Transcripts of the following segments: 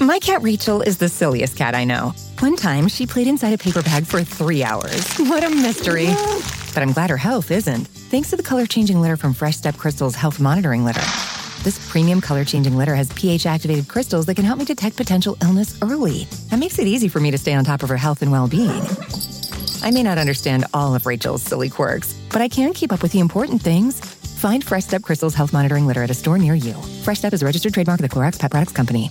My cat Rachel is the silliest cat I know. One time, she played inside a paper bag for three hours. What a mystery. But I'm glad her health isn't, thanks to the color changing litter from Fresh Step Crystal's health monitoring litter. This premium color changing litter has pH activated crystals that can help me detect potential illness early. That makes it easy for me to stay on top of her health and well being. I may not understand all of Rachel's silly quirks, but I can keep up with the important things. Find Fresh Step Crystal's health monitoring litter at a store near you. Fresh Step is a registered trademark of the Clorox Pet Products Company.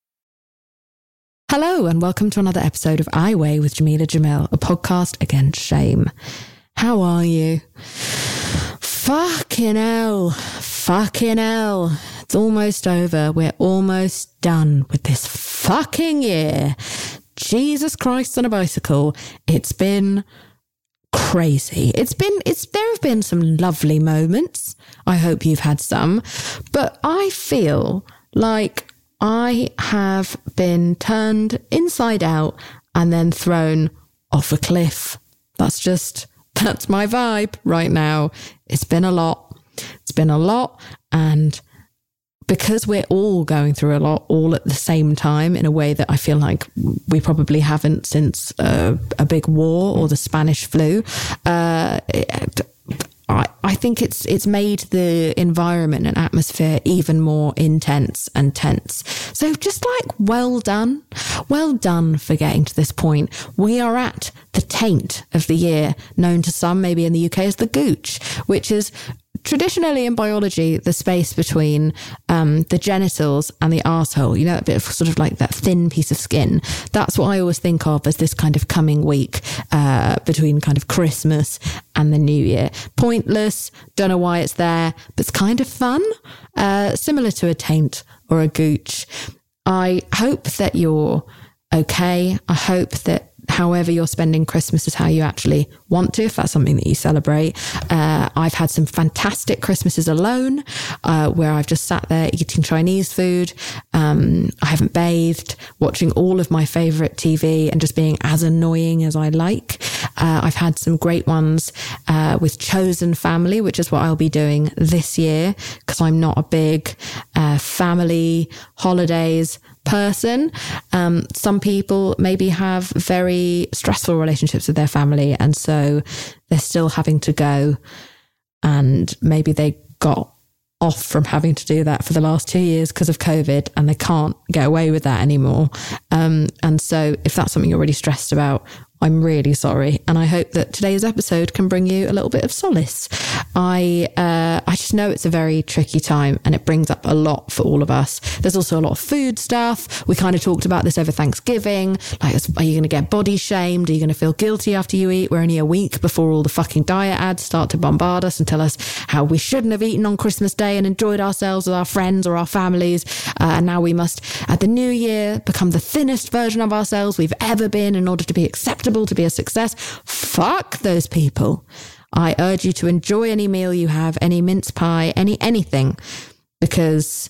Hello, and welcome to another episode of I Weigh with Jameela Jamil, a podcast against shame. How are you? Fucking hell. Fucking hell. It's almost over. We're almost done with this fucking year. Jesus Christ on a bicycle. It's been crazy. It's been, it's, there have been some lovely moments. I hope you've had some, but I feel like I have been turned inside out and then thrown off a cliff. That's just, that's my vibe right now. It's been a lot. It's been a lot. And because we're all going through a lot all at the same time in a way that I feel like we probably haven't since uh, a big war or the Spanish flu, uh, I, think it's it's made the environment and atmosphere even more intense and tense. So just like well done, well done for getting to this point. We are at the taint of the year, known to some maybe in the UK as the gooch, which is traditionally in biology, the space between um, the genitals and the arsehole, you know, a bit of sort of like that thin piece of skin. That's what I always think of as this kind of coming week uh, between kind of Christmas and the New Year. Pointless, don't know why it's there, but it's kind of fun, uh, similar to a taint or a gooch. I hope that you're okay. I hope that however you're spending Christmas is how you actually want to, if that's something that you celebrate. Uh, I've had some fantastic Christmases alone, uh, where I've just sat there eating Chinese food. Um, I haven't bathed, watching all of my favorite TV and just being as annoying as I like. Uh, I've had some great ones uh, with chosen family, which is what I'll be doing this year because I'm not a big uh, family holidays person. Um, some people maybe have very stressful relationships with their family, and so they're still having to go. And maybe they got off from having to do that for the last two years because of COVID and they can't get away with that anymore. Um, and so, if that's something you're really stressed about, I'm really sorry. And I hope that today's episode can bring you a little bit of solace. I, uh, I just know it's a very tricky time and it brings up a lot for all of us. There's also a lot of food stuff. We kind of talked about this over Thanksgiving. Like, are you going to get body shamed? Are you going to feel guilty after you eat? We're only a week before all the fucking diet ads start to bombard us and tell us how we shouldn't have eaten on Christmas Day and enjoyed ourselves with our friends or our families. Uh, and now we must, at the new year, become the thinnest version of ourselves we've ever been in order to be acceptable to be a success. Fuck those people. I urge you to enjoy any meal you have, any mince pie, any anything, because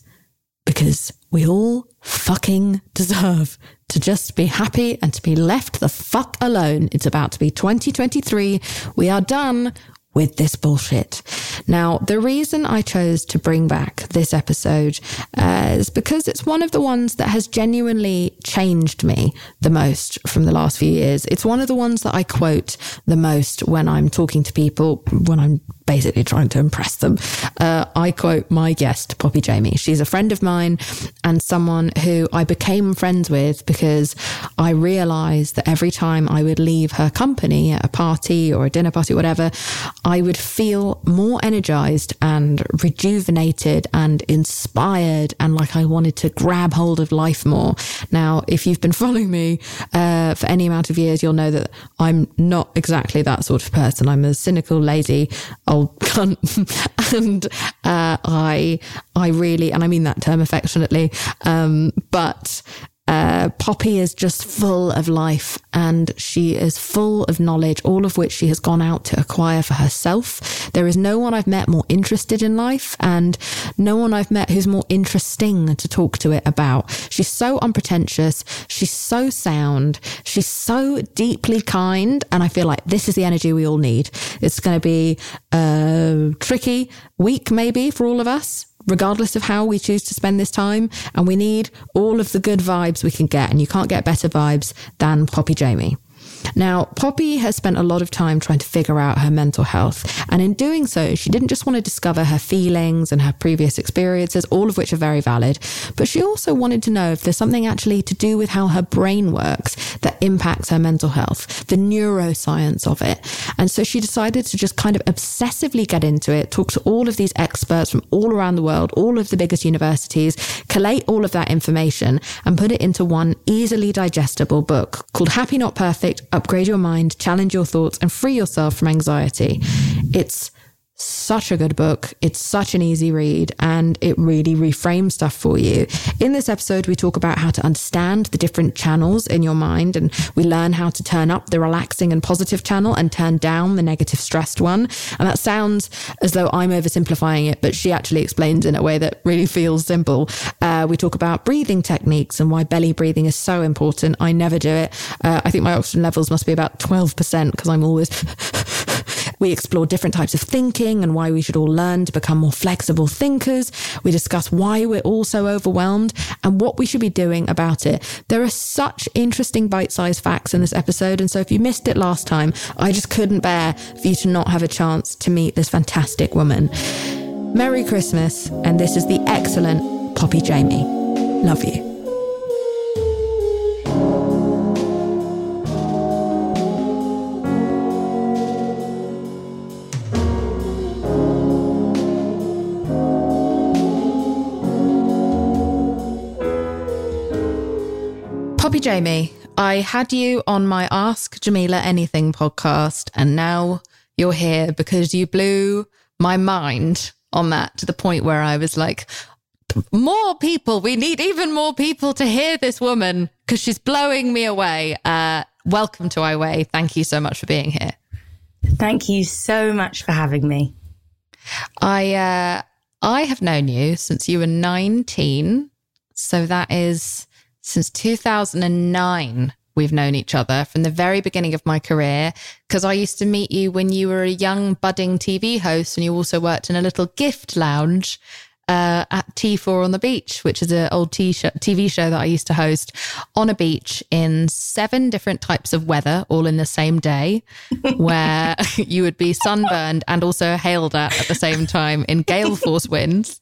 because we all fucking deserve to just be happy and to be left the fuck alone. It's about to be 2023. We are done with this bullshit. Now, the reason I chose to bring back this episode uh, is because it's one of the ones that has genuinely changed me the most from the last few years. It's one of the ones that I quote the most when I'm talking to people, when I'm basically trying to impress them. Uh, I quote my guest, Poppy Jamie. She's a friend of mine and someone who I became friends with because I realized that every time I would leave her company at a party or a dinner party, whatever, I would feel more energized and rejuvenated and inspired and like I wanted to grab hold of life more. Now, if you've been following me uh, for any amount of years, you'll know that I'm not exactly that sort of person. I'm a cynical, lazy, old old cunt. and uh, I, I really, and I mean that term affectionately, um, but uh, Poppy is just full of life and she is full of knowledge, all of which she has gone out to acquire for herself. There is no one I've met more interested in life and no one I've met who's more interesting to talk to it about. She's so unpretentious. She's so sound. She's so deeply kind. And I feel like this is the energy we all need. It's going to be a uh, tricky week, maybe, for all of us regardless of how we choose to spend this time. And we need all of the good vibes we can get. And you can't get better vibes than Poppy Jamie. Now, Poppy has spent a lot of time trying to figure out her mental health. And in doing so, she didn't just want to discover her feelings and her previous experiences, all of which are very valid, but she also wanted to know if there's something actually to do with how her brain works that impacts her mental health, the neuroscience of it. And so she decided to just kind of obsessively get into it, talk to all of these experts from all around the world, all of the biggest universities, collate all of that information and put it into one easily digestible book called Happy Not Perfect upgrade your mind, challenge your thoughts, and free yourself from anxiety. It's such a good book. It's such an easy read and it really reframes stuff for you. In this episode, we talk about how to understand the different channels in your mind and we learn how to turn up the relaxing and positive channel and turn down the negative stressed one. And that sounds as though I'm oversimplifying it, but she actually explains in a way that really feels simple. Uh, we talk about breathing techniques and why belly breathing is so important. I never do it. Uh, I think my oxygen levels must be about 12% because I'm always We explore different types of thinking and why we should all learn to become more flexible thinkers. We discuss why we're all so overwhelmed and what we should be doing about it. There are such interesting bite sized facts in this episode. And so if you missed it last time, I just couldn't bear for you to not have a chance to meet this fantastic woman. Merry Christmas. And this is the excellent Poppy Jamie. Love you. Jamie, I had you on my Ask Jameela Anything podcast, and now you're here because you blew my mind on that to the point where I was like, more people. We need even more people to hear this woman because she's blowing me away. Uh, welcome to I Weigh. Thank you so much for being here. Thank you so much for having me. I uh, I have known you since you were 19. So that is since 2009 we've known each other from the very beginning of my career because I used to meet you when you were a young budding TV host and you also worked in a little gift lounge uh, at T4 on the Beach, which is an old TV show that I used to host on a beach in seven different types of weather, all in the same day, where you would be sunburned and also hailed at at the same time in gale force winds.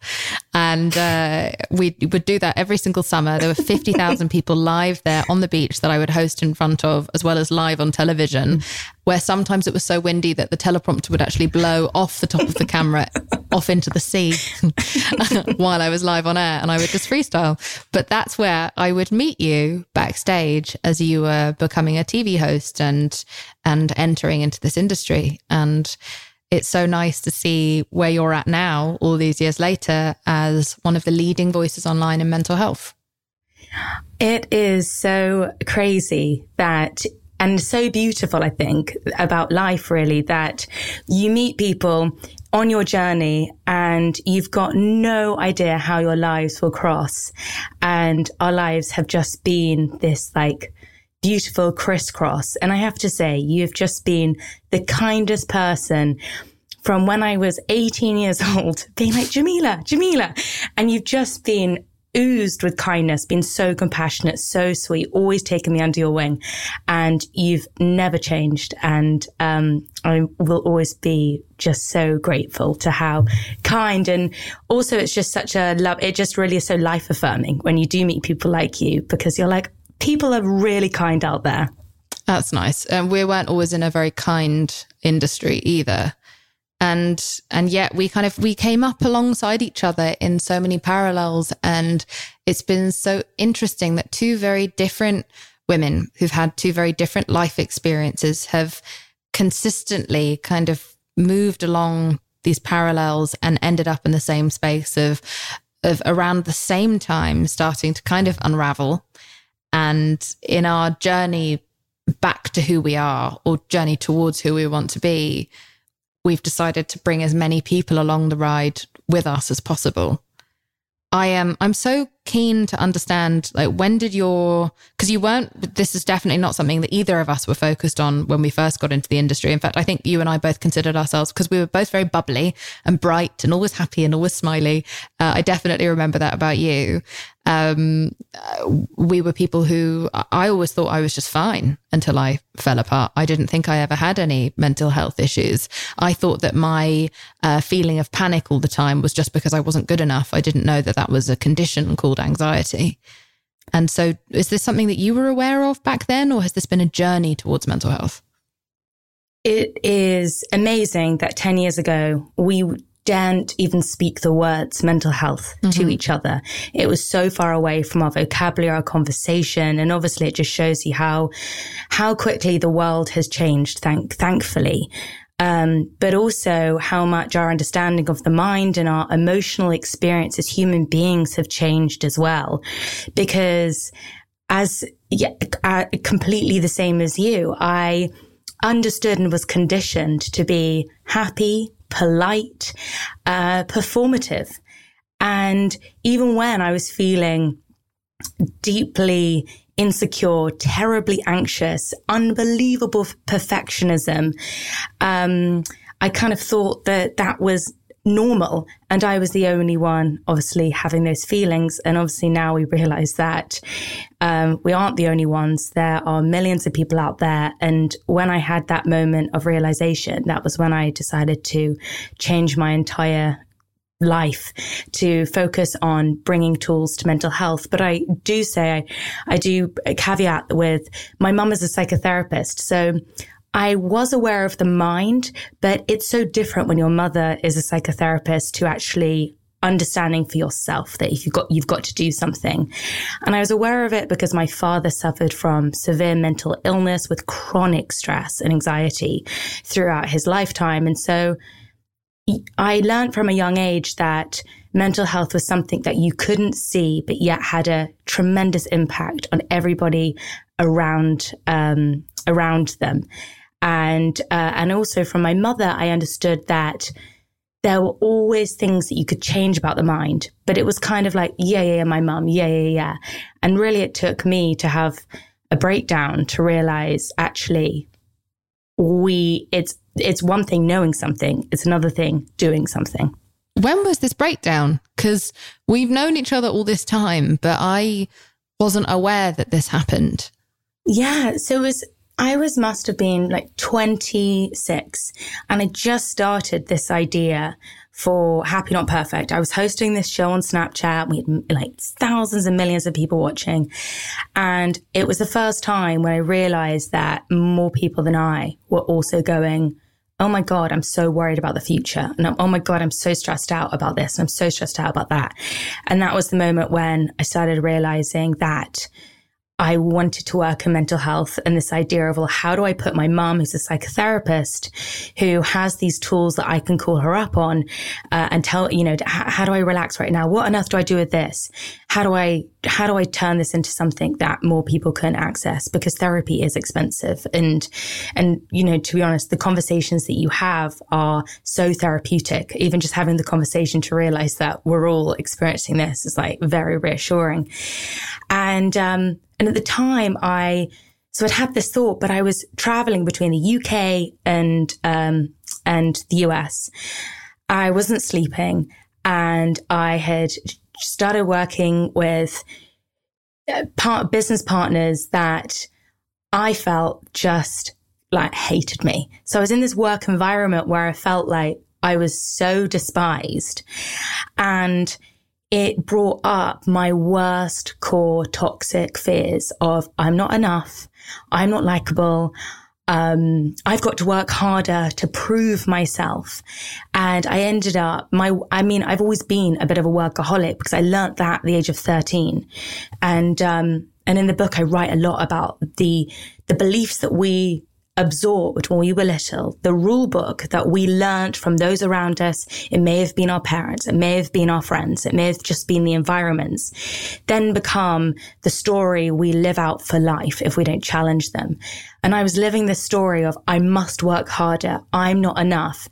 And uh, we would do that every single summer. There were 50,000 people live there on the beach that I would host in front of, as well as live on television where sometimes it was so windy that the teleprompter would actually blow off the top of the camera off into the sea while I was live on air and I would just freestyle. But that's where I would meet you backstage as you were becoming a TV host and and entering into this industry. And it's so nice to see where you're at now, all these years later, as one of the leading voices online in mental health. It is so crazy that and so beautiful, I think, about life really that you meet people on your journey and you've got no idea how your lives will cross. And our lives have just been this like beautiful crisscross. And I have to say, you've just been the kindest person from when I was 18 years old, being like, Jameela, Jameela. And you've just been oozed with kindness, been so compassionate, so sweet, always taken me under your wing. And you've never changed. And um, I will always be just so grateful to how kind. And also, it's just such a love. It just really is so life affirming when you do meet people like you because you're like, people are really kind out there. That's nice. And we weren't always in a very kind industry either and and yet we kind of we came up alongside each other in so many parallels. And it's been so interesting that two very different women who've had two very different life experiences have consistently kind of moved along these parallels and ended up in the same space of of around the same time starting to kind of unravel. And in our journey back to who we are or journey towards who we want to be we've decided to bring as many people along the ride with us as possible. I am I'm so keen to understand like when did your because you weren't this is definitely not something that either of us were focused on when we first got into the industry. In fact, I think you and I both considered ourselves because we were both very bubbly and bright and always happy and always smiley. Uh, I definitely remember that about you um, we were people who I always thought I was just fine until I fell apart. I didn't think I ever had any mental health issues. I thought that my uh, feeling of panic all the time was just because I wasn't good enough. I didn't know that that was a condition called anxiety. And so, is this something that you were aware of back then, or has this been a journey towards mental health? It is amazing that 10 years ago, we daren't even speak the words mental health mm-hmm. to each other. It was so far away from our vocabulary, our conversation. And obviously it just shows you how, how quickly the world has changed, thank, thankfully. Um, but also how much our understanding of the mind and our emotional experience as human beings have changed as well. Because as yeah, uh, completely the same as you, I understood and was conditioned to be happy, polite, uh, performative. And even when I was feeling deeply insecure, terribly anxious, unbelievable perfectionism, um, I kind of thought that that was normal. And I was the only one, obviously, having those feelings. And obviously, now we realize that um, we aren't the only ones. There are millions of people out there. And when I had that moment of realization, that was when I decided to change my entire life to focus on bringing tools to mental health. But I do say, I, I do caveat with my mum is a psychotherapist. So I was aware of the mind, but it's so different when your mother is a psychotherapist to actually understanding for yourself that if you've got you've got to do something. And I was aware of it because my father suffered from severe mental illness with chronic stress and anxiety throughout his lifetime. And so I learned from a young age that mental health was something that you couldn't see, but yet had a tremendous impact on everybody around um, around them. And uh, and also from my mother, I understood that there were always things that you could change about the mind, but it was kind of like yeah, yeah, yeah my mum, yeah, yeah, yeah, and really it took me to have a breakdown to realize actually we it's it's one thing knowing something, it's another thing doing something. When was this breakdown? Because we've known each other all this time, but I wasn't aware that this happened. Yeah, so it was I was must have been like 26 and I just started this idea for Happy Not Perfect. I was hosting this show on Snapchat. We had like thousands and millions of people watching. And it was the first time when I realized that more people than I were also going, Oh my God, I'm so worried about the future. And oh my God, I'm so stressed out about this. And I'm so stressed out about that. And that was the moment when I started realizing that I wanted to work in mental health and this idea of, well, how do I put my mom, who's a psychotherapist, who has these tools that I can call her up on uh, and tell, you know, how, how do I relax right now? What on earth do I do with this? How do I, how do I turn this into something that more people can access? Because therapy is expensive. And, and, you know, to be honest, the conversations that you have are so therapeutic. Even just having the conversation to realize that we're all experiencing this is like very reassuring. And, um, and at the time, I, so I'd had this thought, but I was traveling between the UK and, um, and the US. I wasn't sleeping and I had started working with uh, part business partners that I felt just like hated me. So I was in this work environment where I felt like I was so despised and it brought up my worst core toxic fears of I'm not enough. I'm not likable. Um, I've got to work harder to prove myself. And I ended up my, I mean, I've always been a bit of a workaholic because I learned that at the age of 13. And, um, and in the book, I write a lot about the, the beliefs that we absorbed when we were little, the rule book that we learned from those around us, it may have been our parents, it may have been our friends, it may have just been the environments, then become the story we live out for life if we don't challenge them. And I was living this story of I must work harder. I'm not enough.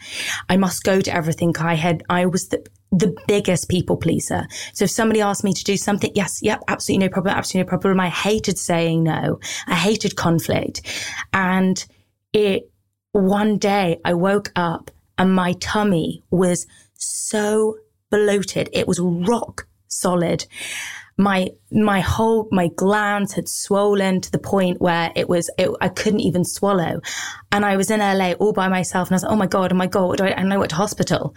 I must go to everything I had. I was the, the biggest people pleaser. So if somebody asked me to do something, yes, yep, absolutely no problem, absolutely no problem. I hated saying no. I hated conflict. And it, one day I woke up and my tummy was so bloated. It was rock solid. My, my whole, my glands had swollen to the point where it was, it, I couldn't even swallow. And I was in LA all by myself and I was like, oh my God, oh my God, and I went to hospital.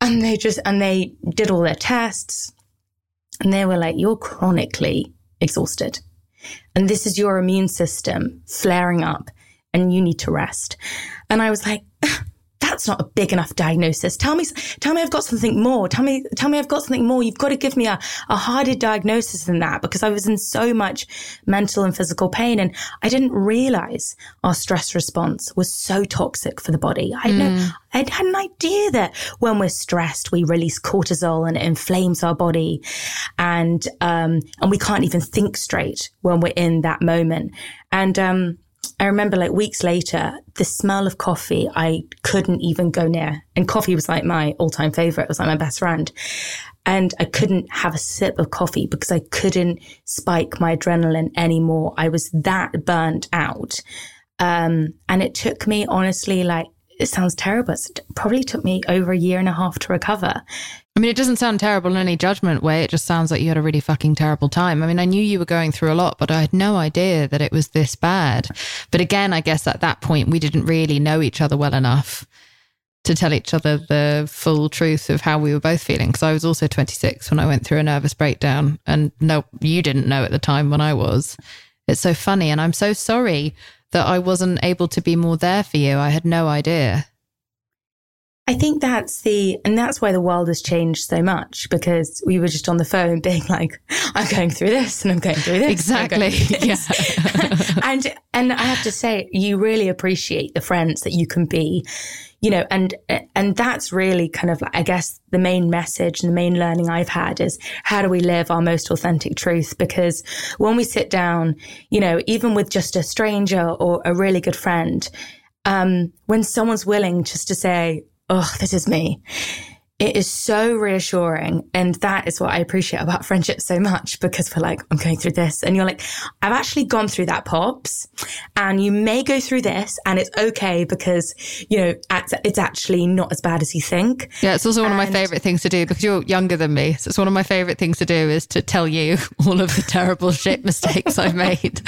And they just, and they did all their tests and they were like, you're chronically exhausted. And this is your immune system flaring up and you need to rest. And I was like, that's not a big enough diagnosis. Tell me, tell me I've got something more. Tell me, tell me I've got something more. You've got to give me a, a harder diagnosis than that because I was in so much mental and physical pain. And I didn't realize our stress response was so toxic for the body. I, mm. know, I had an idea that when we're stressed, we release cortisol and it inflames our body. And, um, and we can't even think straight when we're in that moment. And, um, I remember like weeks later, the smell of coffee I couldn't even go near. And coffee was like my all time favorite. It was like my best friend. And I couldn't have a sip of coffee because I couldn't spike my adrenaline anymore. I was that burnt out. Um, and it took me honestly like it sounds terrible. It probably took me over a year and a half to recover. I mean, it doesn't sound terrible in any judgment way. It just sounds like you had a really fucking terrible time. I mean, I knew you were going through a lot, but I had no idea that it was this bad. But again, I guess at that point, we didn't really know each other well enough to tell each other the full truth of how we were both feeling. Because I was also 26 when I went through a nervous breakdown. And no, you didn't know at the time when I was. It's so funny. And I'm so sorry that I wasn't able to be more there for you. I had no idea. I think that's the, and that's why the world has changed so much because we were just on the phone being like, I'm going through this and I'm going through this. Exactly. This. Yeah. and, and I have to say, you really appreciate the friends that you can be, you know, and, and that's really kind of, like, I guess, the main message and the main learning I've had is how do we live our most authentic truth? Because when we sit down, you know, even with just a stranger or a really good friend, um, when someone's willing just to say, oh, this is me. It is so reassuring. And that is what I appreciate about friendship so much because we're like, I'm going through this. And you're like, I've actually gone through that, Pops. And you may go through this and it's okay because, you know, it's actually not as bad as you think. Yeah, it's also one and of my favorite things to do because you're younger than me. So it's one of my favorite things to do is to tell you all of the terrible shit mistakes I've made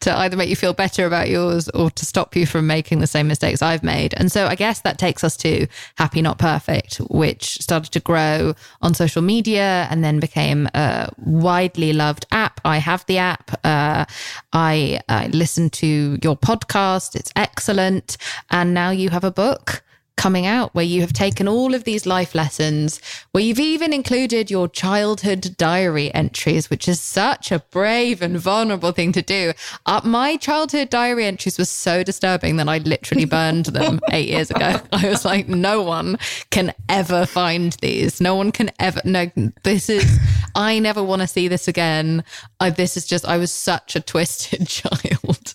to either make you feel better about yours or to stop you from making the same mistakes I've made. And so I guess that takes us to Happy Not Perfect, which started to grow on social media and then became a widely loved app. I have the app. Uh, I, I listen to your podcast. It's excellent. And now you have a book coming out where you have taken all of these life lessons, where you've even included your childhood diary entries, which is such a brave and vulnerable thing to do. Uh, my childhood diary entries were so disturbing that I literally burned them eight years ago. I was like, no one can ever find these. No one can ever. No, this is, I never want to see this again. I, this is just, I was such a twisted child.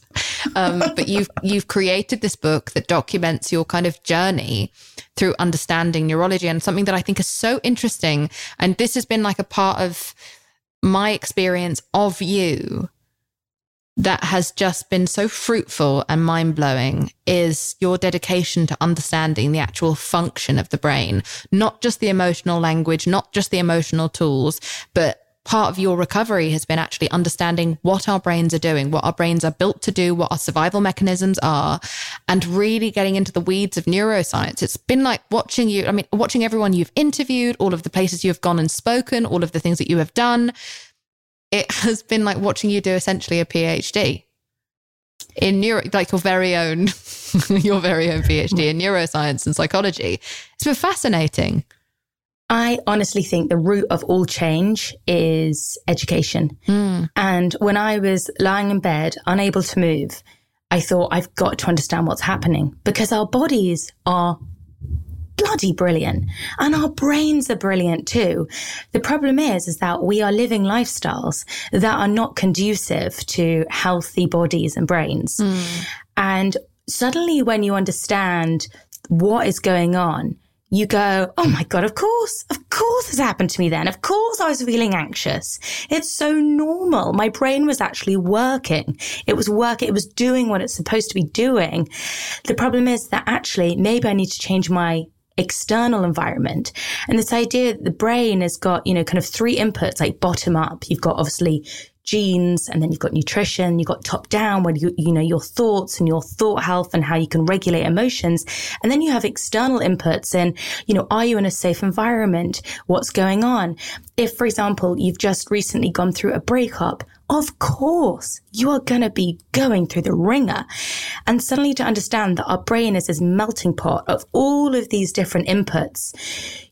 Um, but you've you've created this book that documents your kind of journey through understanding neurology and something that I think is so interesting. And this has been like a part of my experience of you that has just been so fruitful and mind blowing is your dedication to understanding the actual function of the brain, not just the emotional language, not just the emotional tools, but part of your recovery has been actually understanding what our brains are doing, what our brains are built to do, what our survival mechanisms are, and really getting into the weeds of neuroscience. It's been like watching you, I mean, watching everyone you've interviewed, all of the places you've gone and spoken, all of the things that you have done. It has been like watching you do essentially a PhD in neuro, like your very own, your very own PhD in neuroscience and psychology. It's been fascinating. I honestly think the root of all change is education. Mm. And when I was lying in bed, unable to move, I thought I've got to understand what's happening because our bodies are bloody brilliant and our brains are brilliant too. The problem is, is that we are living lifestyles that are not conducive to healthy bodies and brains. Mm. And suddenly when you understand what is going on, you go, Oh my God, of course, of course this happened to me then. Of course I was feeling anxious. It's so normal. My brain was actually working. It was working. It was doing what it's supposed to be doing. The problem is that actually maybe I need to change my external environment. And this idea that the brain has got, you know, kind of three inputs, like bottom up. You've got obviously genes and then you've got nutrition, you've got top down where you, you know, your thoughts and your thought health and how you can regulate emotions. And then you have external inputs and, you know, are you in a safe environment? What's going on? If, for example, you've just recently gone through a breakup, of course, you are going to be going through the ringer. And suddenly to understand that our brain is this melting pot of all of these different inputs,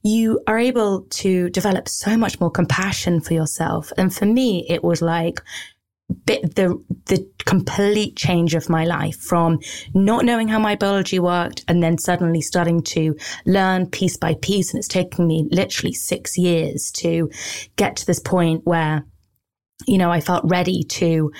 you are able to develop so much more compassion for yourself. And for me, it was like, the the complete change of my life from not knowing how my biology worked and then suddenly starting to learn piece by piece and it's taken me literally 6 years to get to this point where you know, I felt ready to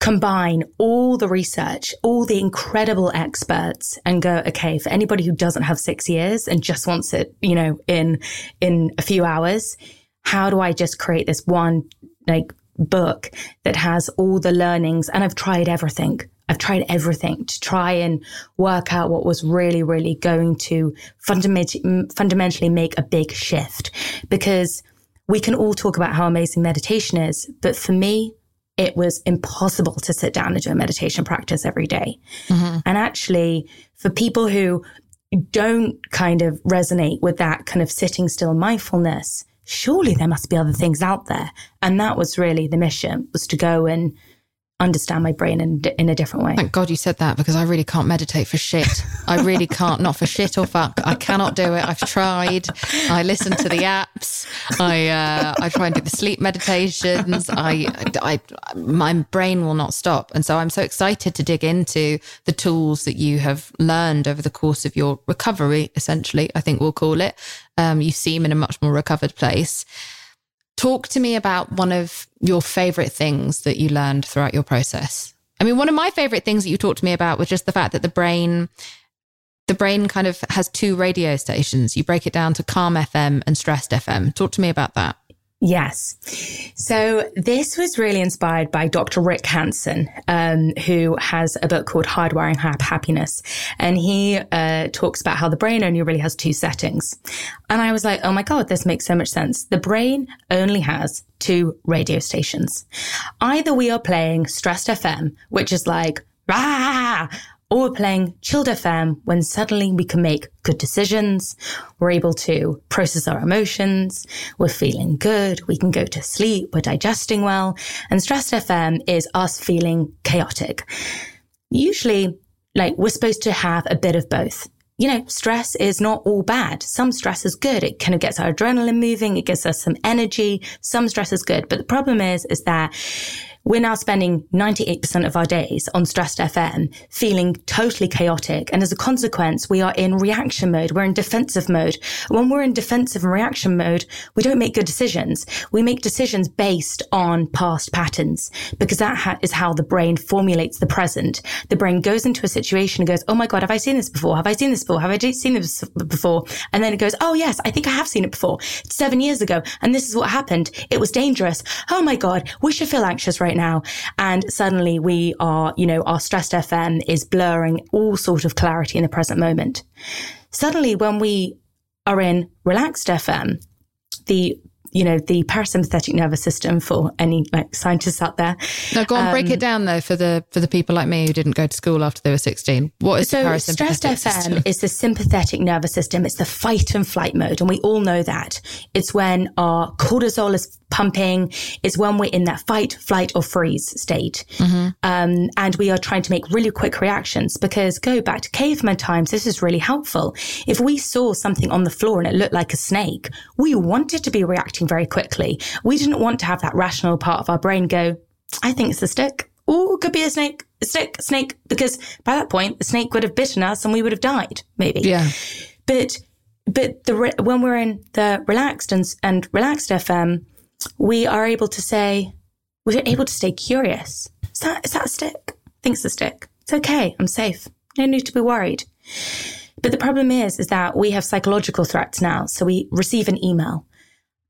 combine all the research, all the incredible experts and go, okay, for anybody who doesn't have six years and just wants it, you know, in, in a few hours, how do I just create this one like book that has all the learnings? And I've tried everything. I've tried everything to try and work out what was really, really going to fundamentally, fundamentally make a big shift because we can all talk about how amazing meditation is, but for me, it was impossible to sit down and do a meditation practice every day. Mm-hmm. And actually, for people who don't kind of resonate with that kind of sitting still mindfulness, surely there must be other things out there. And that was really the mission was to go and understand my brain in, in a different way. Thank God you said that because I really can't meditate for shit. I really can't, not for shit or fuck. I cannot do it. I've tried. I listen to the apps. I uh, I try and do the sleep meditations. I, I my brain will not stop, and so I'm so excited to dig into the tools that you have learned over the course of your recovery. Essentially, I think we'll call it. Um, you seem in a much more recovered place. Talk to me about one of your favorite things that you learned throughout your process. I mean, one of my favorite things that you talked to me about was just the fact that the brain the brain kind of has two radio stations. You break it down to calm FM and stressed FM. Talk to me about that. Yes. So this was really inspired by Dr. Rick Hanson, um, who has a book called Hardwiring Happiness. And he uh, talks about how the brain only really has two settings. And I was like, oh my God, this makes so much sense. The brain only has two radio stations. Either we are playing Stressed FM, which is like, rah, or we're playing chilled FM when suddenly we can make good decisions. We're able to process our emotions. We're feeling good. We can go to sleep. We're digesting well. And stressed FM is us feeling chaotic. Usually, like we're supposed to have a bit of both. You know, stress is not all bad. Some stress is good. It kind of gets our adrenaline moving. It gives us some energy. Some stress is good. But the problem is, is that we're now spending 98% of our days on stressed FM, feeling totally chaotic. And as a consequence, we are in reaction mode. We're in defensive mode. When we're in defensive and reaction mode, we don't make good decisions. We make decisions based on past patterns because that ha- is how the brain formulates the present. The brain goes into a situation and goes, Oh my God, have I seen this before? Have I seen this before? Have I seen this before? And then it goes, Oh yes, I think I have seen it before. seven years ago. And this is what happened. It was dangerous. Oh my God, we should feel anxious right right now. And suddenly we are, you know, our stressed FM is blurring all sort of clarity in the present moment. Suddenly when we are in relaxed FM, the you know, the parasympathetic nervous system for any like scientists out there. Now, go on, um, break it um, down though for the for the people like me who didn't go to school after they were sixteen. What is so the parasympathetic stressed system? FM is the sympathetic nervous system. It's the fight and flight mode, and we all know that. It's when our cortisol is pumping. is when we're in that fight, flight, or freeze state, mm-hmm. um, and we are trying to make really quick reactions. Because go back to caveman times, this is really helpful. If we saw something on the floor and it looked like a snake, we wanted to be reacting very quickly. We didn't want to have that rational part of our brain go, I think it's a stick. Oh, could be a snake, a stick, a snake, because by that point, the snake would have bitten us and we would have died, maybe. Yeah. But, but the, when we're in the relaxed and, and relaxed FM, we are able to say, we're able to stay curious. Is that, is that a stick? I think it's a stick. It's okay. I'm safe. No need to be worried. But the problem is, is that we have psychological threats now. So we receive an email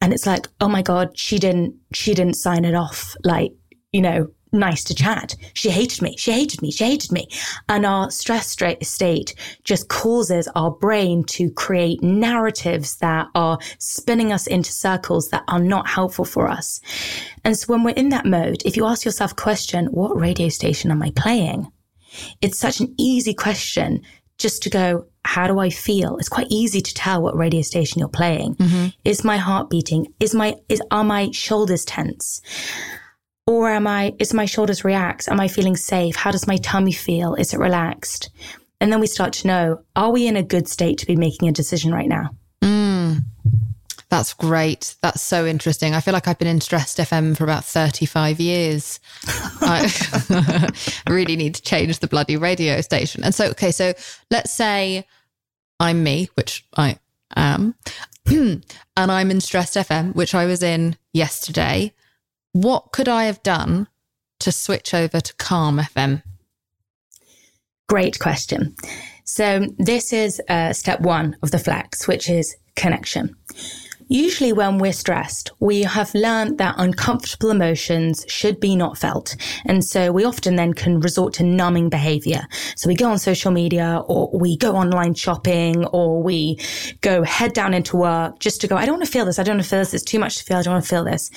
and it's like, oh my God, she didn't, she didn't sign it off. Like, you know, nice to chat. She hated me. She hated me. She hated me. And our stress state just causes our brain to create narratives that are spinning us into circles that are not helpful for us. And so when we're in that mode, if you ask yourself a question, what radio station am I playing? It's such an easy question just to go, how do I feel? It's quite easy to tell what radio station you're playing. Mm-hmm. Is my heart beating? Is my, is, are my shoulders tense? Or am I, is my shoulders relaxed? Am I feeling safe? How does my tummy feel? Is it relaxed? And then we start to know, are we in a good state to be making a decision right now? Mm, that's great. That's so interesting. I feel like I've been in Stressed FM for about 35 years. I really need to change the bloody radio station. And so, okay, so let's say I'm me, which I am, and I'm in Stressed FM, which I was in yesterday what could I have done to switch over to Calm FM? Great question. So, this is uh, step one of the flex, which is connection. Usually, when we're stressed, we have learned that uncomfortable emotions should be not felt. And so we often then can resort to numbing behavior. So we go on social media or we go online shopping or we go head down into work just to go, I don't want to feel this. I don't want to feel this. It's too much to feel. I don't want to feel this.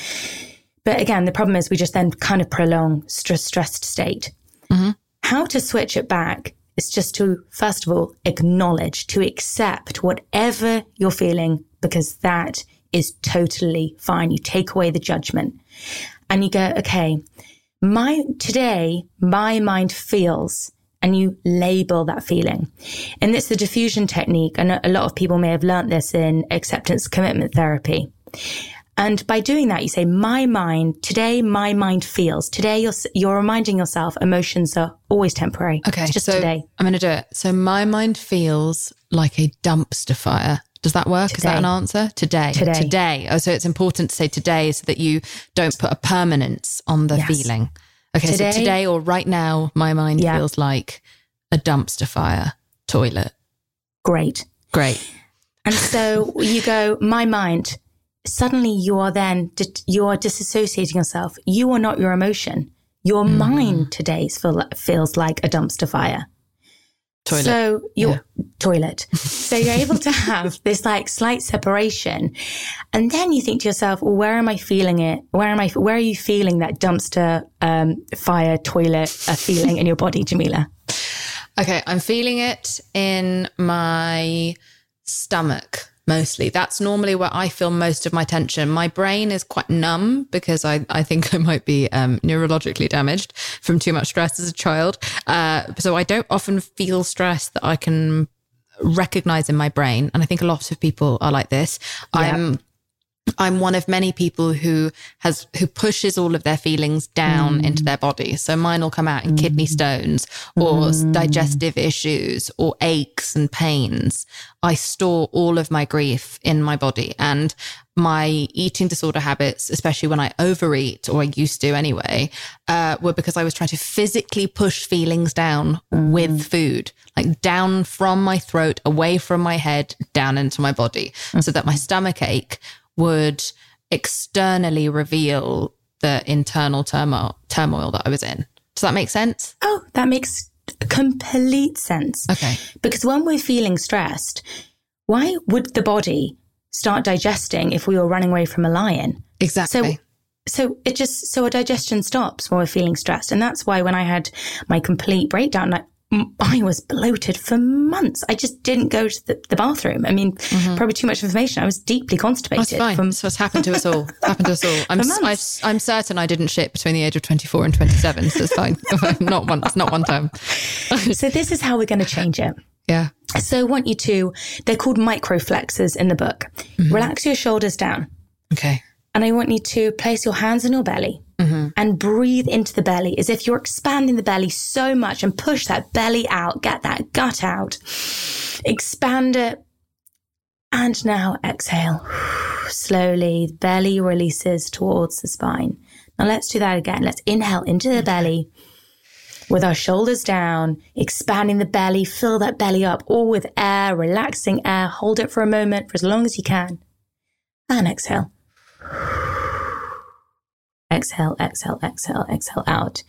But again, the problem is we just then kind of prolong stress, stressed state. Mm-hmm. How to switch it back is just to, first of all, acknowledge, to accept whatever you're feeling, because that is totally fine. You take away the judgment and you go, okay, my, today, my mind feels and you label that feeling. And it's the diffusion technique. And a lot of people may have learned this in acceptance commitment therapy. And by doing that, you say, my mind, today, my mind feels. Today, you're, you're reminding yourself emotions are always temporary. Okay. It's just so today. I'm going to do it. So my mind feels like a dumpster fire. Does that work? Today. Is that an answer? Today. Today. Today. Oh, so it's important to say today so that you don't put a permanence on the Yes. feeling. Okay. Today- so today or right now, my mind Yeah. feels like a dumpster fire toilet. Great. Great. And so you go, my mind, suddenly you are then, you are disassociating yourself. You are not your emotion. Your Mm. mind today feel, feels like a dumpster fire. Toilet. So your Yeah. toilet. So you're able to have this like slight separation. And then you think to yourself, well, where am I feeling it? Where am I, where are you feeling that dumpster, um, fire toilet uh, feeling in your body, Jameela? Okay, I'm feeling it in my stomach mostly. That's normally where I feel most of my tension. My brain is quite numb because I, I think I might be um, neurologically damaged from too much stress as a child. Uh, so I don't often feel stress that I can recognize in my brain. And I think a lot of people are like this. I'm I'm one of many people who has who pushes all of their feelings down mm. into their body. So mine will come out in kidney mm. stones or s- digestive issues or aches and pains. I store all of my grief in my body and my eating disorder habits, especially when I overeat or I used to anyway, uh, were because I was trying to physically push feelings down with food, like down from my throat, away from my head, down into my body, so that my stomach ache would externally reveal the internal turmoil turmoil that I was in. Does that make sense? Oh, that makes complete sense. Okay. Because when we're feeling stressed, why would the body start digesting if we were running away from a lion? Exactly. So, so it just so our digestion stops when we're feeling stressed, and that's why when I had my complete breakdown, like I was bloated for months. I just didn't go to the, the bathroom. I mean, probably too much information. I was deeply constipated. Mm-hmm. That's fine. From, That's what's happened to us all. happened to us all. I'm. I, am certain I didn't shit between the age of 24 and 27, so it's fine. not once, not one time. so this is how we're going to change it. Yeah. So I want you to. They're called microflexes in the book. Mm-hmm. Relax your shoulders down. Okay. And I want you to place your hands on your belly Mm-hmm. and breathe into the belly as if you're expanding the belly so much and push that belly out, get that gut out, expand it. And now exhale. Slowly, the belly releases towards the spine. Now let's do that again. Let's inhale into the mm-hmm. belly with our shoulders down, expanding the belly, fill that belly up all with air, relaxing air. Hold it for a moment for as long as you can. And exhale. Exhale, exhale, exhale, exhale out.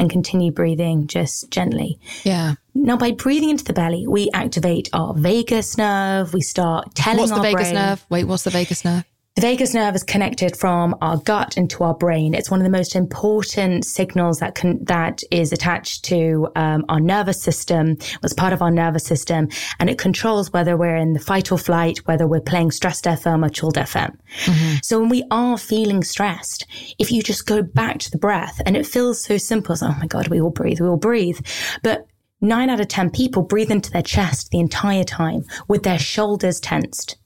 And continue breathing just gently. Yeah. Now, by breathing into the belly, we activate our vagus nerve. We start telling What's the vagus brain- nerve? Wait, what's the vagus nerve? The vagus nerve is connected from our gut into our brain. It's one of the most important signals that can that is attached to um, our nervous system. Was part of our nervous system, and it controls whether we're in the fight or flight, whether we're playing stressed FM or chilled FM. So when we are feeling stressed, if you just go back to the breath, and it feels so simple. It's, oh my god, we all breathe, we all breathe, but nine out of ten people breathe into their chest the entire time with their shoulders tensed.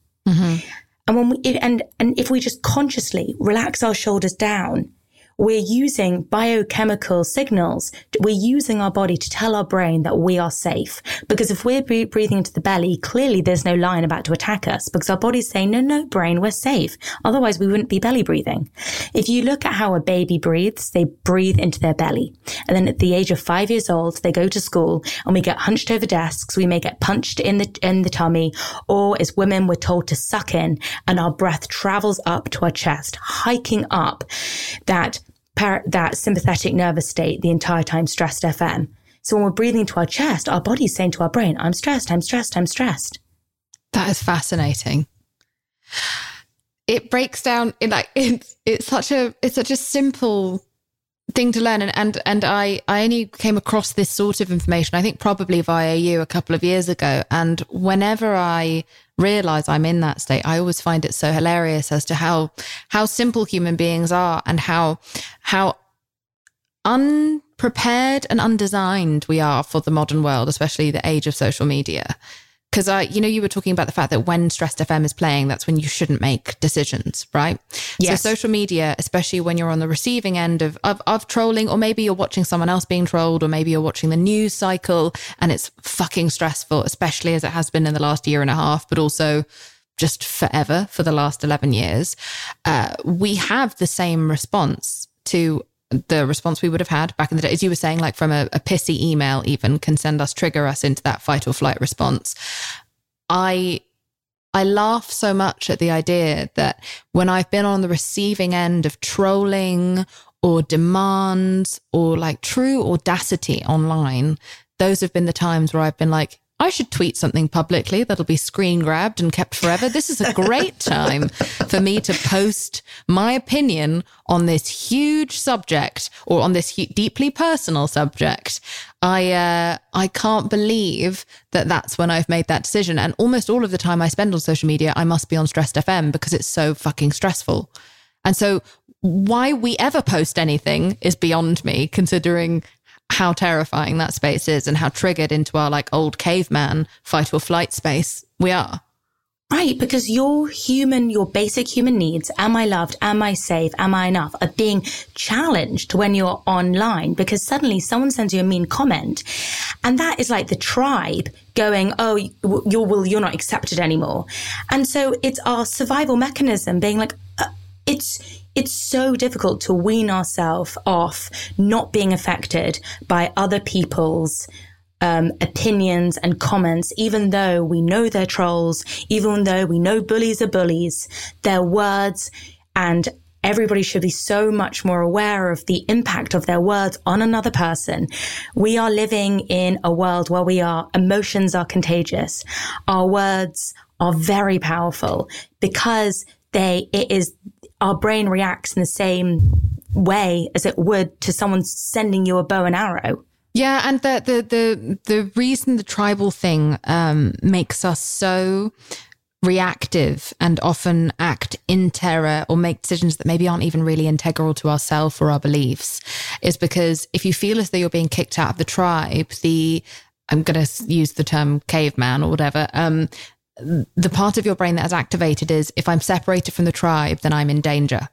And when we and and if we just consciously relax our shoulders down, we're using biochemical signals. We're using our body to tell our brain that we are safe. Because if we're breathing into the belly, clearly there's no lion about to attack us because our body's saying, no, no, brain, we're safe. Otherwise we wouldn't be belly breathing. If you look at how a baby breathes, they breathe into their belly. And then at the age of five years old, they go to school and we get hunched over desks. We may get punched in the, in the tummy or as women, we're told to suck in and our breath travels up to our chest, hiking up that par- that sympathetic nervous state the entire time stressed FM. So when we're breathing into our chest, our body's saying to our brain, I'm stressed, I'm stressed, I'm stressed. That is fascinating. It breaks down in like it's it's such a it's such a simple thing to learn and and and I I only came across this sort of information I think probably via you a couple of years ago and whenever I realize I'm in that state. I always find it so hilarious as to how how simple human beings are and how how unprepared and undesigned we are for the modern world especially the age of social media because I, you know, you were talking about the fact that when Stressed FM is playing, that's when you shouldn't make decisions, right? Yes. So social media, especially when you're on the receiving end of, of of trolling, or maybe you're watching someone else being trolled, or maybe you're watching the news cycle, and it's fucking stressful, especially as it has been in the last year and a half, but also just forever for the last 11 years. Uh, we have the same response to the response we would have had back in the day, as you were saying, like from a, a pissy email, even can send us, trigger us into that fight or flight response. I I laugh so much at the idea that when I've been on the receiving end of trolling or demands or like true audacity online, those have been the times where I've been like, I should tweet something publicly that'll be screen grabbed and kept forever. This is a great time for me to post my opinion on this huge subject or on this hu- deeply personal subject. I uh, I can't believe that that's when I've made that decision. And almost all of the time I spend on social media, I must be on Stressed FM because it's so fucking stressful. And so why we ever post anything is beyond me, considering how terrifying that space is and how triggered into our like old caveman fight or flight space we are. Right, because your human, your basic human needs, am I loved? Am I safe? Am I enough? Are being challenged when you're online because suddenly someone sends you a mean comment. And that is like the tribe going, Oh, you're, well, you're not accepted anymore. And so it's our survival mechanism being like, uh, it's, it's so difficult to wean ourselves off not being affected by other people's um, opinions and comments, even though we know they're trolls, even though we know bullies are bullies, their words and Everybody should be so much more aware of the impact of their words on another person. We are living in a world where we are, emotions are contagious. Our words are very powerful because they, it is, our brain reacts in the same way as it would to someone sending you a bow and arrow. Yeah, and the the the the reason the tribal thing um, makes us so reactive and often act in terror or make decisions that maybe aren't even really integral to ourselves or our beliefs is because if you feel as though you're being kicked out of the tribe, the I'm going to use the term caveman or whatever. Um, the part of your brain that is activated is if I'm separated from the tribe, then I'm in danger.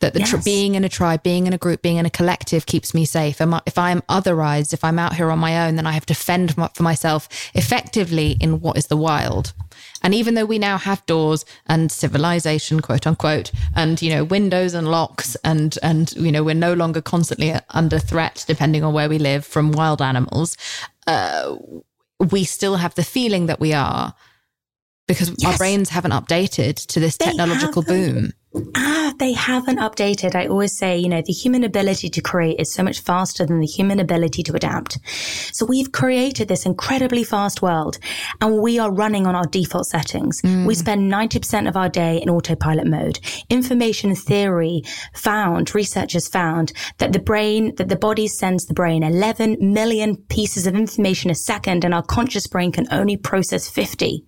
that the tr- Yes. being in a tribe, being in a group, being in a collective keeps me safe. If I'm otherized, if I'm out here on my own, then I have to fend for myself effectively in what is the wild. And even though we now have doors and civilization, quote unquote, and you know windows and locks, and and you know we're no longer constantly under threat, depending on where we live, from wild animals, uh, we still have the feeling that we are because our brains haven't updated to this They technological haven't. boom. Ah, they haven't updated. I always say, you know, the human ability to create is so much faster than the human ability to adapt. So we've created this incredibly fast world and we are running on our default settings. We spend 90% of our day in autopilot mode. Information theory found, researchers found that the brain, that the body sends the brain 11 million pieces of information a second and our conscious brain can only process 50.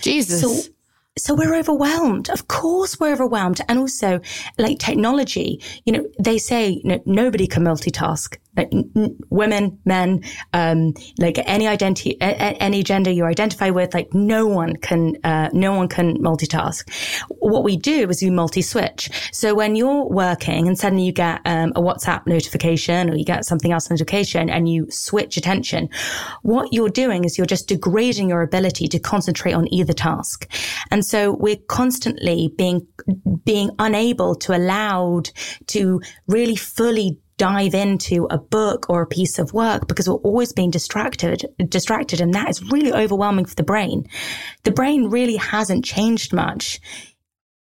Jesus. So, so we're overwhelmed. Of course, we're overwhelmed. And also, like technology, you know, they say you know, nobody can multitask. Like n- women, men, um, like any identity, a- any gender you identify with, like no one can, uh, no one can multitask. What we do is we multi-switch. So when you're working and suddenly you get um, a WhatsApp notification or you get something else notification and you switch attention, what you're doing is you're just degrading your ability to concentrate on either task. And so we're constantly being, being unable to allowed to really fully dive into a book or a piece of work because we're always being distracted, distracted. And that is really overwhelming for the brain. The brain really hasn't changed much